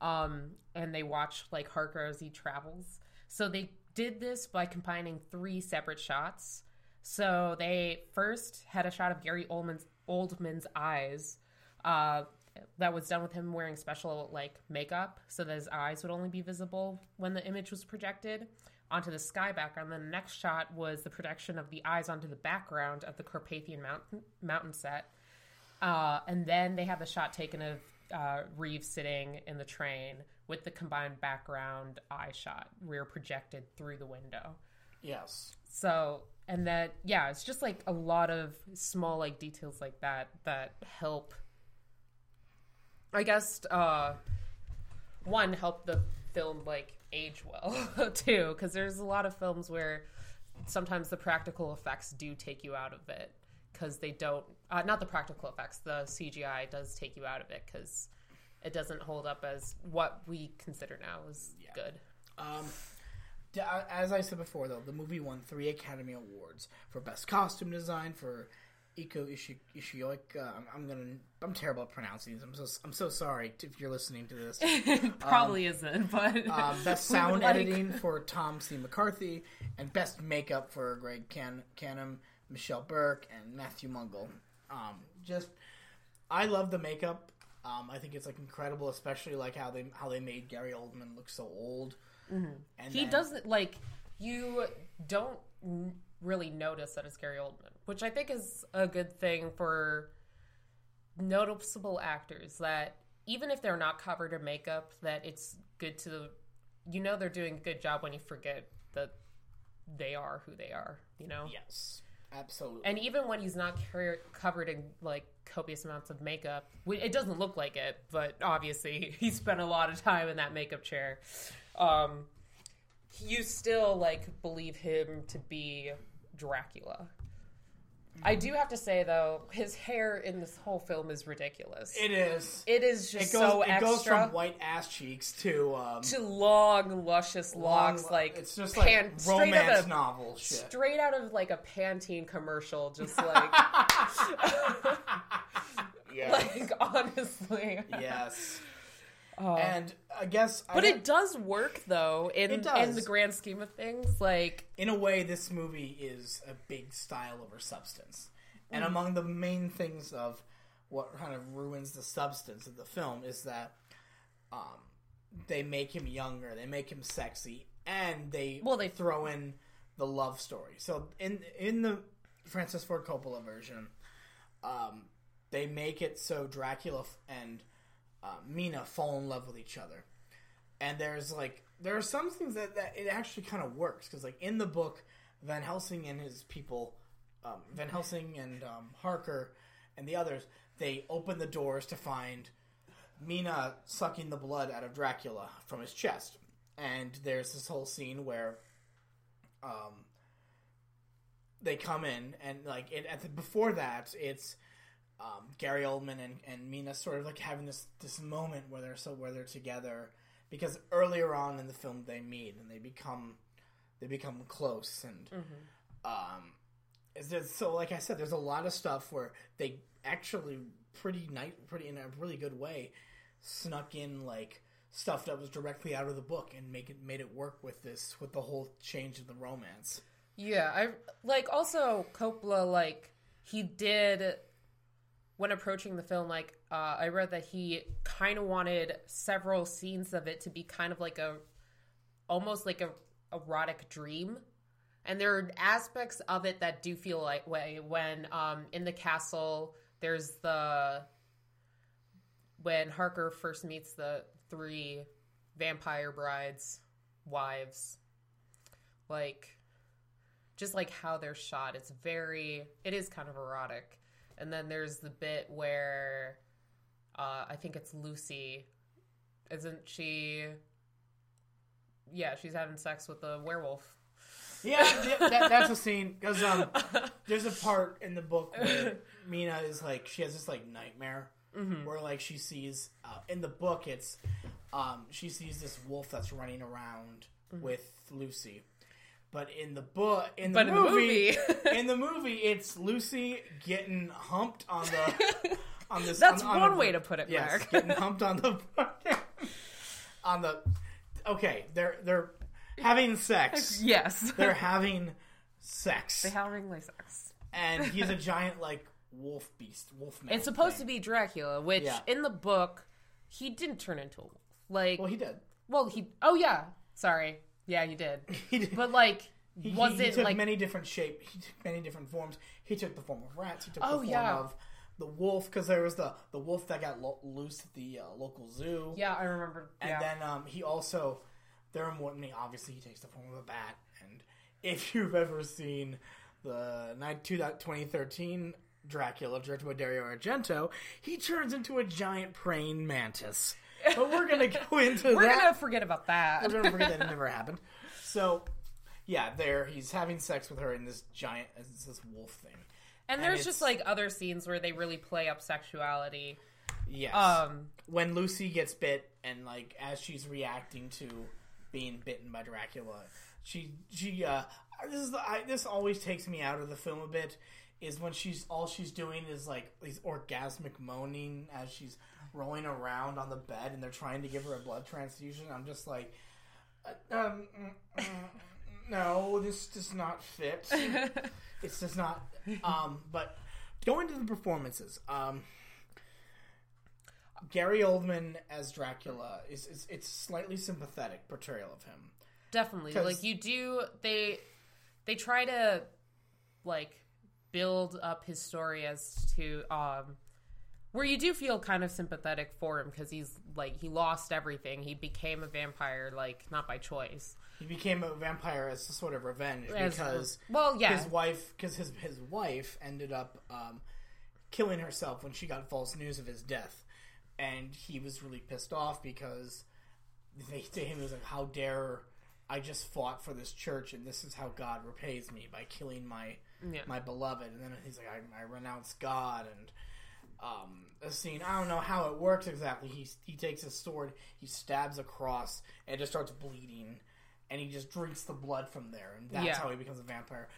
Speaker 1: um, and they watch like Harker as he travels. So they did this by combining three separate shots. So they first had a shot of Gary Oldman's Oldman's eyes. Uh, that was done with him wearing special like makeup, so that his eyes would only be visible when the image was projected onto the sky background. Then the next shot was the projection of the eyes onto the background of the Carpathian mountain mountain set. Uh, and then they have the shot taken of uh, Reeves sitting in the train with the combined background eye shot, rear projected through the window.
Speaker 2: yes
Speaker 1: So, and that, yeah, it's just like a lot of small, like, details like that that help, I guess, uh, one, help the film, like, age well, *laughs* too, because there's a lot of films where sometimes the practical effects do take you out of it because they don't, uh, not the practical effects, the CGI does take you out of it because it doesn't hold up as what we consider now is good.
Speaker 2: Um, uh, as I said before, though, the movie won three Academy Awards for Best Costume Design for Eiko Ishi- Ishioka. I'm, I'm gonna. I'm terrible at pronouncing these. I'm so. I'm so sorry if you're listening to this. *laughs*
Speaker 1: Probably isn't, but
Speaker 2: Uh, *laughs* best sound
Speaker 1: like-
Speaker 2: editing for Tom C. McCarthy, and best makeup for Greg Can- Cannom, Michelle Burke, and Matthew Mungle. Um, just, I love the makeup. Um, I think it's like incredible, especially like how they how they made Gary Oldman look so old. And
Speaker 1: he
Speaker 2: then-
Speaker 1: doesn't like you don't really notice that it's Gary Oldman, which I think is a good thing for noticeable actors that even if they're not covered in makeup, that it's good to you know they're doing a good job when you forget that they are who they are, you know?
Speaker 2: Yes. Absolutely.
Speaker 1: And even when he's not car- covered in like copious amounts of makeup, it doesn't look like it, but obviously *laughs* he spent a lot of time in that makeup chair. Um, you still like believe him to be Dracula. I do have to say though, his hair in this whole film is ridiculous.
Speaker 2: it is.
Speaker 1: it is just
Speaker 2: It goes.
Speaker 1: so
Speaker 2: it goes from white ass cheeks to um,
Speaker 1: to long, luscious locks,
Speaker 2: long-
Speaker 1: like
Speaker 2: it's just
Speaker 1: pan-
Speaker 2: like romance
Speaker 1: of
Speaker 2: novel shit.
Speaker 1: straight out of like a Pantene commercial, just *laughs* like
Speaker 2: yeah. *laughs*
Speaker 1: like honestly.
Speaker 2: yes.
Speaker 1: Oh.
Speaker 2: And I guess,
Speaker 1: but
Speaker 2: I,
Speaker 1: it does work though in in the grand scheme of things. Like
Speaker 2: in a way, this movie is a big style over substance. And
Speaker 1: Mm.
Speaker 2: among the main things of what kind of ruins the substance of the film is that um, they make him younger, they make him sexy, and they
Speaker 1: Well, they-
Speaker 2: throw in the love story. So in in the Francis Ford Coppola version, um, they make it so Dracula f- and uh, Mina fall in love with each other. And there's like there are some things that, that it actually kind of works because like in the book, Van Helsing and his people, um, Van Helsing and um, Harker and the others, they open the doors to find Mina sucking the blood out of Dracula from his chest. And there's this whole scene where um, they come in and like it at the, before that it's um, Gary Oldman and, and Mina sort of like having this this moment where they're so where they're together because earlier on in the film they meet and they become they become close and um is there, so like I said there's a lot of stuff where they actually pretty night pretty in a really good way snuck in like stuff that was directly out of the book and make it made it work with this with the whole change of the romance.
Speaker 1: yeah, I like also Coppola like he did when approaching the film like uh, I read that he kind of wanted several scenes of it to be kind of like a almost like a erotic dream. And there are aspects of it that do feel like way when um in the castle there's the when Harker first meets the three vampire brides wives. Like just like how they're shot it's very it is kind of erotic and then there's the bit where uh I think it's Lucy. Isn't she yeah she's having sex with the werewolf.
Speaker 2: Yeah, that, that's a scene because um, there's a part in the book where *laughs* Mina is like she has this like nightmare where like she sees uh, in the book it's um, she sees this wolf that's running around with Lucy, but in the book in the
Speaker 1: But in the
Speaker 2: movie,
Speaker 1: movie- *laughs*
Speaker 2: in the movie it's Lucy getting humped on the *laughs* on this.
Speaker 1: That's
Speaker 2: on, on
Speaker 1: one
Speaker 2: the-
Speaker 1: way to put it,
Speaker 2: Yes,
Speaker 1: Mark.
Speaker 2: getting *laughs* humped on the on the. Okay, they're they're having sex.
Speaker 1: yes
Speaker 2: They're having sex,
Speaker 1: They're having like sex
Speaker 2: and he's a giant like wolf beast, wolf man.
Speaker 1: it's supposed to be Dracula which
Speaker 2: Yeah.
Speaker 1: in the book he didn't turn into a wolf like
Speaker 2: Well, he did.
Speaker 1: well he oh yeah sorry yeah he did *laughs*
Speaker 2: He did.
Speaker 1: but like
Speaker 2: he,
Speaker 1: was
Speaker 2: he
Speaker 1: it
Speaker 2: took
Speaker 1: like
Speaker 2: many different shape. He took many different forms. He took the form of rats. He took
Speaker 1: Oh,
Speaker 2: the form
Speaker 1: yeah.
Speaker 2: of the wolf because there was the the wolf that got lo- loose at the uh, local zoo.
Speaker 1: yeah I remember
Speaker 2: And
Speaker 1: yeah
Speaker 2: then um, he also, there are more. I mean, obviously, he takes the form of a bat. And if *laughs* you've ever seen the night two 2013 Dracula, directed by Dario Argento, he turns into a giant praying mantis. But we're gonna go *laughs* into that.
Speaker 1: we're
Speaker 2: that.
Speaker 1: gonna forget about that
Speaker 2: We're gonna forget that it never *laughs* happened. So, yeah, there he's having sex with her in this giant, it's this wolf thing.
Speaker 1: and
Speaker 2: and
Speaker 1: there's just like other scenes where they really play up sexuality
Speaker 2: Yes.
Speaker 1: um
Speaker 2: when Lucy gets bit and like as she's reacting to being bitten by Dracula, she she uh this is the, I, this always takes me out of the film a bit is when she's all she's doing is like these orgasmic moaning as she's rolling around on the bed and they're trying to give her a blood transfusion. I'm just like uh, um mm, *laughs* mm, no, this does not fit. *laughs* it's does not um but going to the performances um Gary Oldman as Dracula is, is it's slightly sympathetic portrayal of him.
Speaker 1: Definitely, Like you do they they try to like build up his story as to um where you do feel kind of sympathetic for him because he's like he lost everything. He became a vampire like not by choice.
Speaker 2: he became a vampire as a sort of revenge
Speaker 1: As-
Speaker 2: because
Speaker 1: well, yeah.
Speaker 2: his wife because his his wife ended up um, killing herself when she got false news of his death, and he was really pissed off because they to him it was like, "How dare I just fought for this church, and this is how God repays me by killing my
Speaker 1: Yeah.
Speaker 2: my beloved." And then he's like, "I, I renounce God," and um, a scene I don't know how it works exactly. He he takes his sword, he stabs across, and it just starts bleeding, and he just drinks the blood from there, and that's
Speaker 1: Yeah.
Speaker 2: how he becomes a vampire.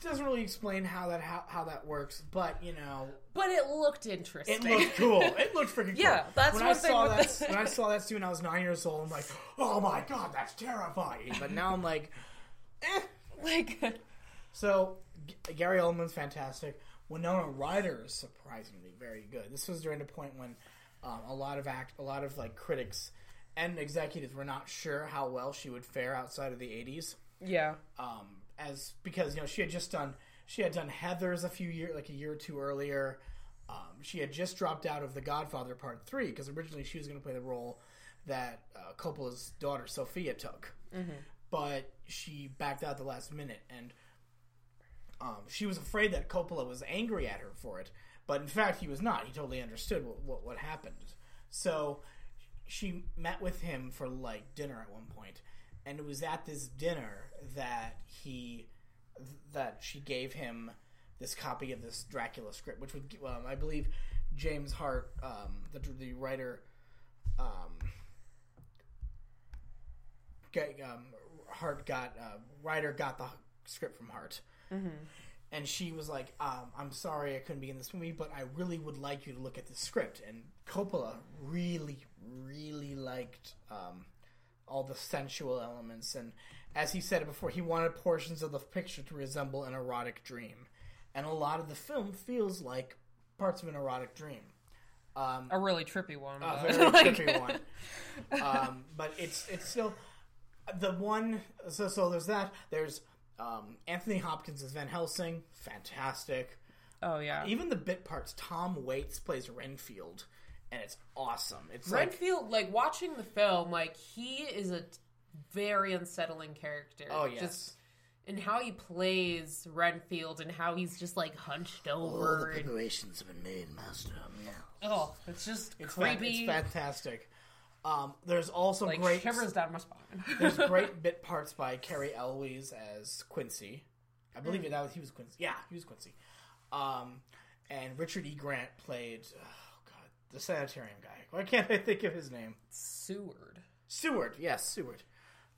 Speaker 2: Doesn't really explain how that how, how that works, but you know,
Speaker 1: but it looked interesting.
Speaker 2: it looked cool. It looked freaking *laughs* cool.
Speaker 1: Yeah, that's
Speaker 2: when I *laughs* saw that. when I saw that soon, I was nine years old. I'm like, oh my god, that's terrifying. But now I'm like, eh. *laughs*
Speaker 1: like,
Speaker 2: So G- Gary Oldman's fantastic. Winona Ryder is surprisingly very good. This was during the point when um, a lot of act, a lot of like critics and executives were not sure how well she would fare outside of the '80s
Speaker 1: yeah,
Speaker 2: um, as because you know she had just done she had done Heather's a few years like a year or two earlier. Um, she had just dropped out of The Godfather Part Three because originally she was going to play the role that uh, Coppola's daughter Sofia took, but she backed out the last minute and. Um, she was afraid that Coppola was angry at her for it, but in fact he was not. He totally understood what, what, what happened. So she met with him for like dinner at one point, and it was at this dinner that he that she gave him this copy of this Dracula script, which would um, I believe James Hart, um, the the writer, um, um, Hart got uh, writer got the script from Hart. And she was like, um, "I'm sorry I couldn't be in this movie, but I really would like you to look at the script." And Coppola really, really liked um, all the sensual elements, and as he said it before, he wanted portions of the picture to resemble an erotic dream, and a lot of the film feels like parts of an erotic dream. Um,
Speaker 1: a really trippy one.
Speaker 2: a very *laughs*
Speaker 1: like-
Speaker 2: trippy one. Um, but it's it's still the one. So so there's that. There's um, Anthony Hopkins as Van Helsing, fantastic.
Speaker 1: Oh yeah,
Speaker 2: Even the bit parts. Tom Waits plays Renfield, and it's awesome. It's
Speaker 1: Renfield. Like watching the film, like he is a very unsettling character.
Speaker 2: oh yes,
Speaker 1: just and how he plays Renfield and how he's just like hunched over.
Speaker 2: all the
Speaker 1: and,
Speaker 2: preparations have been made, Master.
Speaker 1: oh, it's just
Speaker 2: It's,
Speaker 1: creepy.
Speaker 2: it's fantastic. Um, there's also
Speaker 1: like
Speaker 2: great
Speaker 1: shivers down my spine. *laughs*
Speaker 2: There's great bit parts by Cary Elwes as Quincey. I believe that was, he was Quincey. Yeah, he was Quincey. Um, and Richard E. Grant played oh god the sanitarium guy. Why can't I think of his name?
Speaker 1: Seward.
Speaker 2: Seward. Yes, Seward.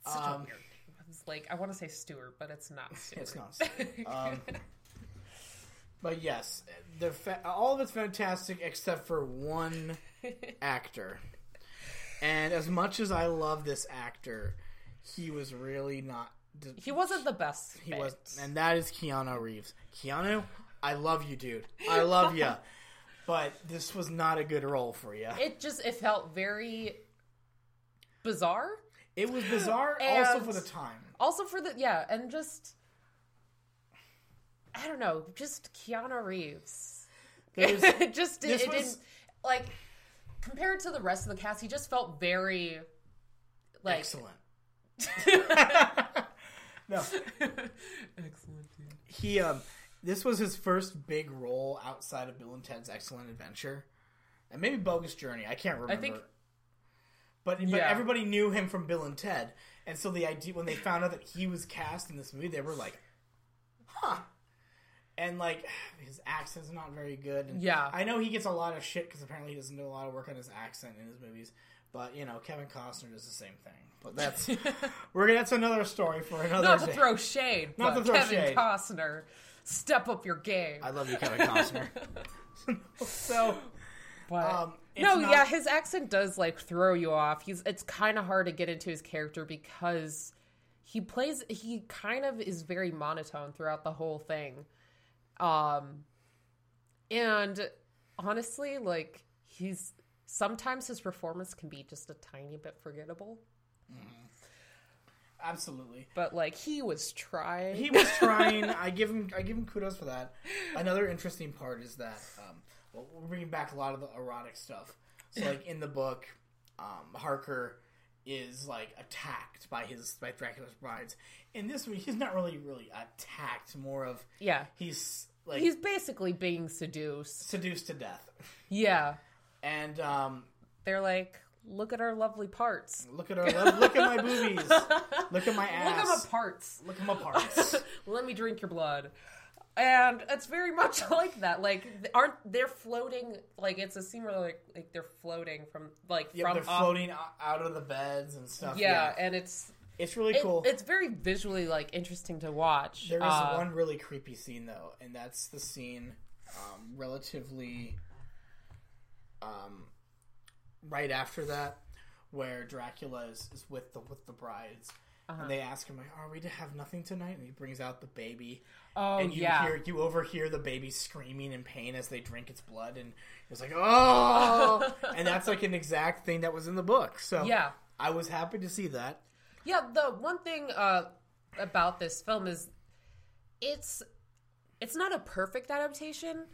Speaker 1: Such a
Speaker 2: Um,
Speaker 1: weird. name. It's like I want to say Stewart, but it's not. Stewart. *laughs*
Speaker 2: It's not. Seward. *laughs* Um, but yes, the fa- all of it's fantastic except for one actor. And as much as I love this actor, he was really not.
Speaker 1: he wasn't the best.
Speaker 2: He
Speaker 1: fit.
Speaker 2: was, and that is Keanu Reeves. Keanu, I love you, dude. I love you, *laughs* but this was not a good role for you.
Speaker 1: It just it felt very bizarre.
Speaker 2: It was bizarre,
Speaker 1: And- *laughs*
Speaker 2: also for the time.
Speaker 1: Also for the yeah, and just I don't know, just Keanu Reeves. *laughs* It just
Speaker 2: this
Speaker 1: it
Speaker 2: was-
Speaker 1: didn't like compared to the rest of the cast. He just felt very like
Speaker 2: Excellent. *laughs* no,
Speaker 1: excellent.
Speaker 2: he um, this was his first big role outside of Bill and Ted's Excellent Adventure, and maybe Bogus Journey. I can't remember.
Speaker 1: I think-
Speaker 2: But but
Speaker 1: Yeah.
Speaker 2: everybody knew him from Bill and Ted, and so the idea when they found out that he was cast in this movie, they were like, "Huh." And like *sighs* his accent's not very good. And
Speaker 1: Yeah.
Speaker 2: I know he gets a lot of shit because apparently he doesn't do a lot of work on his accent in his movies. But you know, Kevin Costner does the same thing. But that's *laughs* we're gonna that's another story for another
Speaker 1: Not to
Speaker 2: day.
Speaker 1: throw shade,
Speaker 2: Not
Speaker 1: but
Speaker 2: to throw
Speaker 1: Kevin
Speaker 2: shade.
Speaker 1: Costner, step up your game.
Speaker 2: I love you, Kevin Costner. *laughs* so
Speaker 1: But
Speaker 2: Um, it's
Speaker 1: no,
Speaker 2: not-
Speaker 1: yeah, his accent does like throw you off. He's it's kind of hard to get into his character because he plays he kind of is very monotone throughout the whole thing. Um and honestly, like he's sometimes his performance can be just a tiny bit forgettable,
Speaker 2: absolutely,
Speaker 1: but like he was trying.
Speaker 2: he was trying. *laughs* I give him I give him kudos for that. Another interesting part is that um, well, we're bringing back a lot of the erotic stuff. So like in the book, um, Harker is like attacked by his by Dracula's brides. In this one, he's not really really attacked. More of
Speaker 1: Yeah.
Speaker 2: he's like
Speaker 1: He's basically being seduced.
Speaker 2: seduced to death.
Speaker 1: Yeah.
Speaker 2: And um,
Speaker 1: They're like, look at our lovely parts.
Speaker 2: look at our look at my boobies. Look at my ass. *laughs*
Speaker 1: Look at my parts.
Speaker 2: Look at my parts. *laughs*
Speaker 1: Let me drink your blood. And it's very much *laughs* like that. Like, aren't they're floating? Like, it's a scene where like, like they're floating from like
Speaker 2: Yeah,
Speaker 1: from
Speaker 2: they're
Speaker 1: off-
Speaker 2: floating out of the beds and stuff.
Speaker 1: Yeah,
Speaker 2: Yeah,
Speaker 1: and it's
Speaker 2: it's really
Speaker 1: it-
Speaker 2: cool.
Speaker 1: it's very visually like interesting to watch.
Speaker 2: There is
Speaker 1: Uh,
Speaker 2: one really creepy scene though, and that's the scene um, relatively um, right after that, where Dracula is, is with the with the brides,
Speaker 1: Uh-huh.
Speaker 2: and they ask him like, "Are we to have nothing tonight?" And he brings out the baby,
Speaker 1: Oh
Speaker 2: and you
Speaker 1: yeah,
Speaker 2: hear you overhear the baby screaming in pain as they drink its blood, and it's like, "Oh!" *laughs* and that's like an exact thing that was in the book. So
Speaker 1: yeah,
Speaker 2: I was happy to see that.
Speaker 1: yeah. The one thing uh, about this film is it's it's not a perfect adaptation,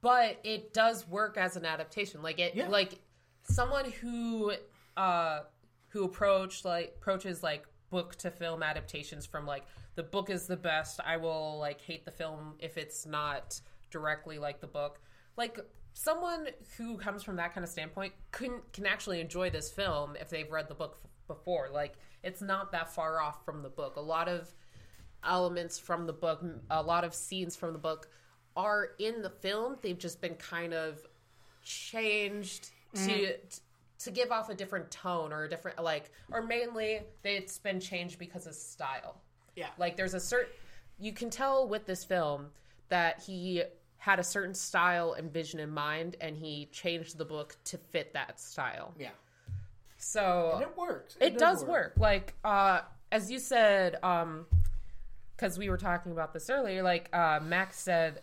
Speaker 1: but it does work as an adaptation. Like it,
Speaker 2: Yeah.
Speaker 1: like someone who uh, who approached like approaches like book to film adaptations from like the book is the best. I will like hate the film if it's not directly like the book. Like someone who comes from that kind of standpoint can can actually enjoy this film if they've read the book f- before. Like it's not that far off from the book. A lot of elements from the book, a lot of scenes from the book are in the film. They've just been kind of changed to mm-hmm. To give off a different tone or a different like or mainly it's been changed because of style.
Speaker 2: Yeah,
Speaker 1: Like there's a certain you can tell with this film that he had a certain style and vision in mind and he changed the book to fit that style.
Speaker 2: yeah,
Speaker 1: So
Speaker 2: and it works.
Speaker 1: it does work. Like uh as you said um cuz we were talking about this earlier like uh Max said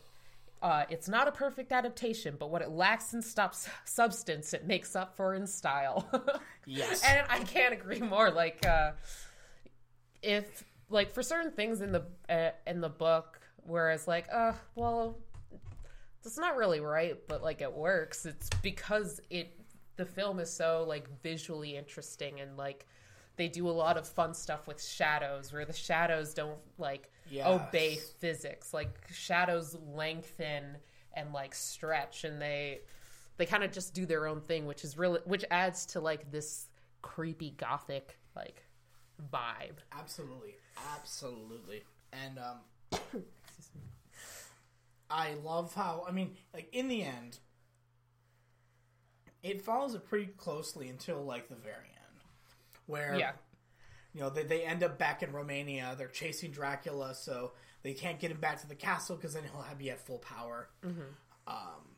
Speaker 1: uh, it's not a perfect adaptation, but what it lacks in stops substance, it makes up for in style. *laughs*
Speaker 2: Yes.
Speaker 1: and I can't agree more. Like, uh, if like for certain things in the uh, in the book, whereas like, uh, well, it's not really right, but like it works. It's because it the film is so like visually interesting and like they do a lot of fun stuff with shadows where the shadows don't like
Speaker 2: Yes.
Speaker 1: obey physics. Like shadows lengthen and like stretch and they they kind of just do their own thing which is really which adds to like this creepy gothic like vibe.
Speaker 2: Absolutely, absolutely, and um, *coughs* I love how I mean, like in the end, it follows it pretty closely until like the very end, where
Speaker 1: yeah
Speaker 2: you know they, they end up back in Romania. They're chasing Dracula, so they can't get him back to the castle because then he'll have be at full power. Um,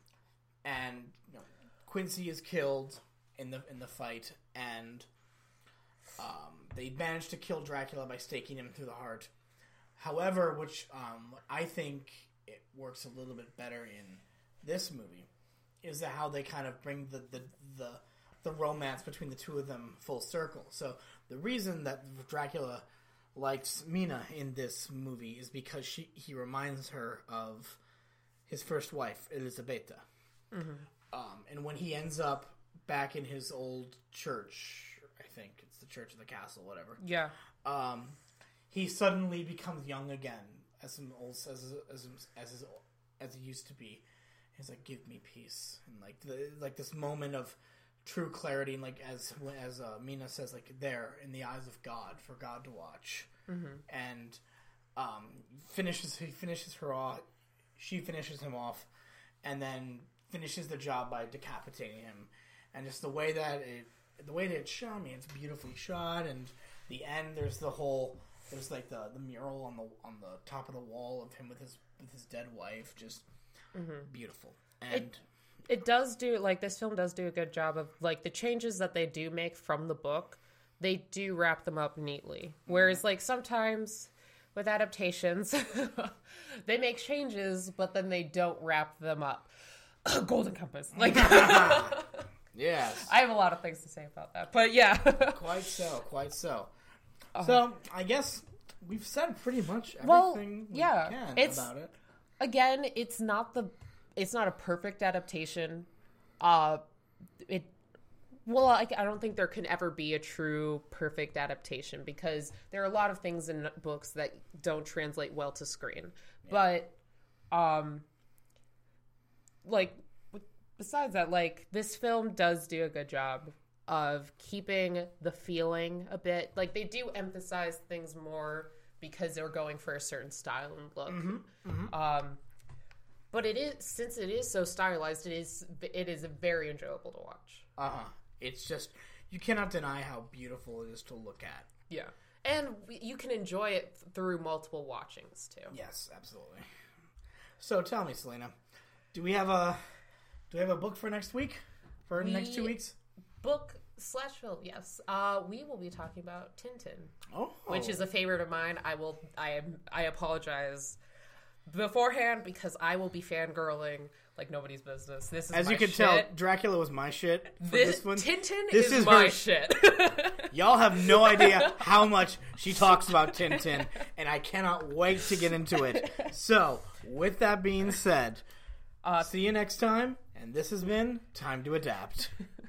Speaker 2: and you know, Quincey is killed in the in the fight, and um, they manage to kill Dracula by staking him through the heart. However, which um, I think it works a little bit better in this movie, is that how they kind of bring the the, the the romance between the two of them full circle. So the reason that Dracula likes Mina in this movie is because she he reminds her of his first wife, Elisabetta. Um, and when he ends up back in his old church, I think it's the church of the castle, whatever.
Speaker 1: yeah
Speaker 2: Um, he suddenly becomes young again, as him old as as as his, as he used to be. He's like, "Give me peace," and like the like this moment of true clarity, and like as as uh, Mina says, like there in the eyes of God for God to watch, and um, finishes he finishes her off, she finishes him off, and then finishes the job by decapitating him, and just the way that it the way that it's shot, I mean, it's beautifully shot, and the end there's the whole there's like the the mural on the on the top of the wall of him with his with his dead wife, just beautiful, and.
Speaker 1: it does do like this film does do a good job of like the changes that they do make from the book they do wrap them up neatly. Whereas like sometimes with adaptations *laughs* they make changes but then they don't wrap them up. *coughs* Golden compass. Like *laughs*
Speaker 2: yes,
Speaker 1: i have a lot of things to say about that but yeah. *laughs*
Speaker 2: Quite so, quite so. Oh. So I guess we've said pretty much
Speaker 1: Well,
Speaker 2: everything we
Speaker 1: yeah,
Speaker 2: can
Speaker 1: it's-
Speaker 2: about it.
Speaker 1: again it's not the it's not a perfect adaptation uh it well, I, I don't think there can ever be a true perfect adaptation because there are a lot of things in books that don't translate well to screen. But, um, like, besides that, like, this film does do a good job of keeping the feeling a bit. Like, they do emphasize things more because they're going for a certain style and look. Um, but it is since it is so stylized, it is it is very enjoyable to watch.
Speaker 2: Uh huh. It's just you cannot deny how beautiful it is to look at.
Speaker 1: Yeah, and you can enjoy it through multiple watchings too.
Speaker 2: Yes, absolutely. So tell me, Selena, do we have a do we have a book for next week? For the next two weeks?
Speaker 1: Book slash film, yes. Uh, we will be talking about Tintin,
Speaker 2: Oh,
Speaker 1: which is a favorite of mine. I will. I am. I apologize beforehand because I will be fangirling like nobody's business. This is
Speaker 2: as you can
Speaker 1: shit.
Speaker 2: tell, Dracula was my shit for
Speaker 1: This,
Speaker 2: this, one.
Speaker 1: Tintin
Speaker 2: This
Speaker 1: is,
Speaker 2: is
Speaker 1: my
Speaker 2: her-
Speaker 1: shit. *laughs*
Speaker 2: Y'all have no idea *laughs* how much she talks about Tintin, and I cannot wait to get into it. So, with that being said,
Speaker 1: Uh,
Speaker 2: see you next time. And this has been Time to Adapt.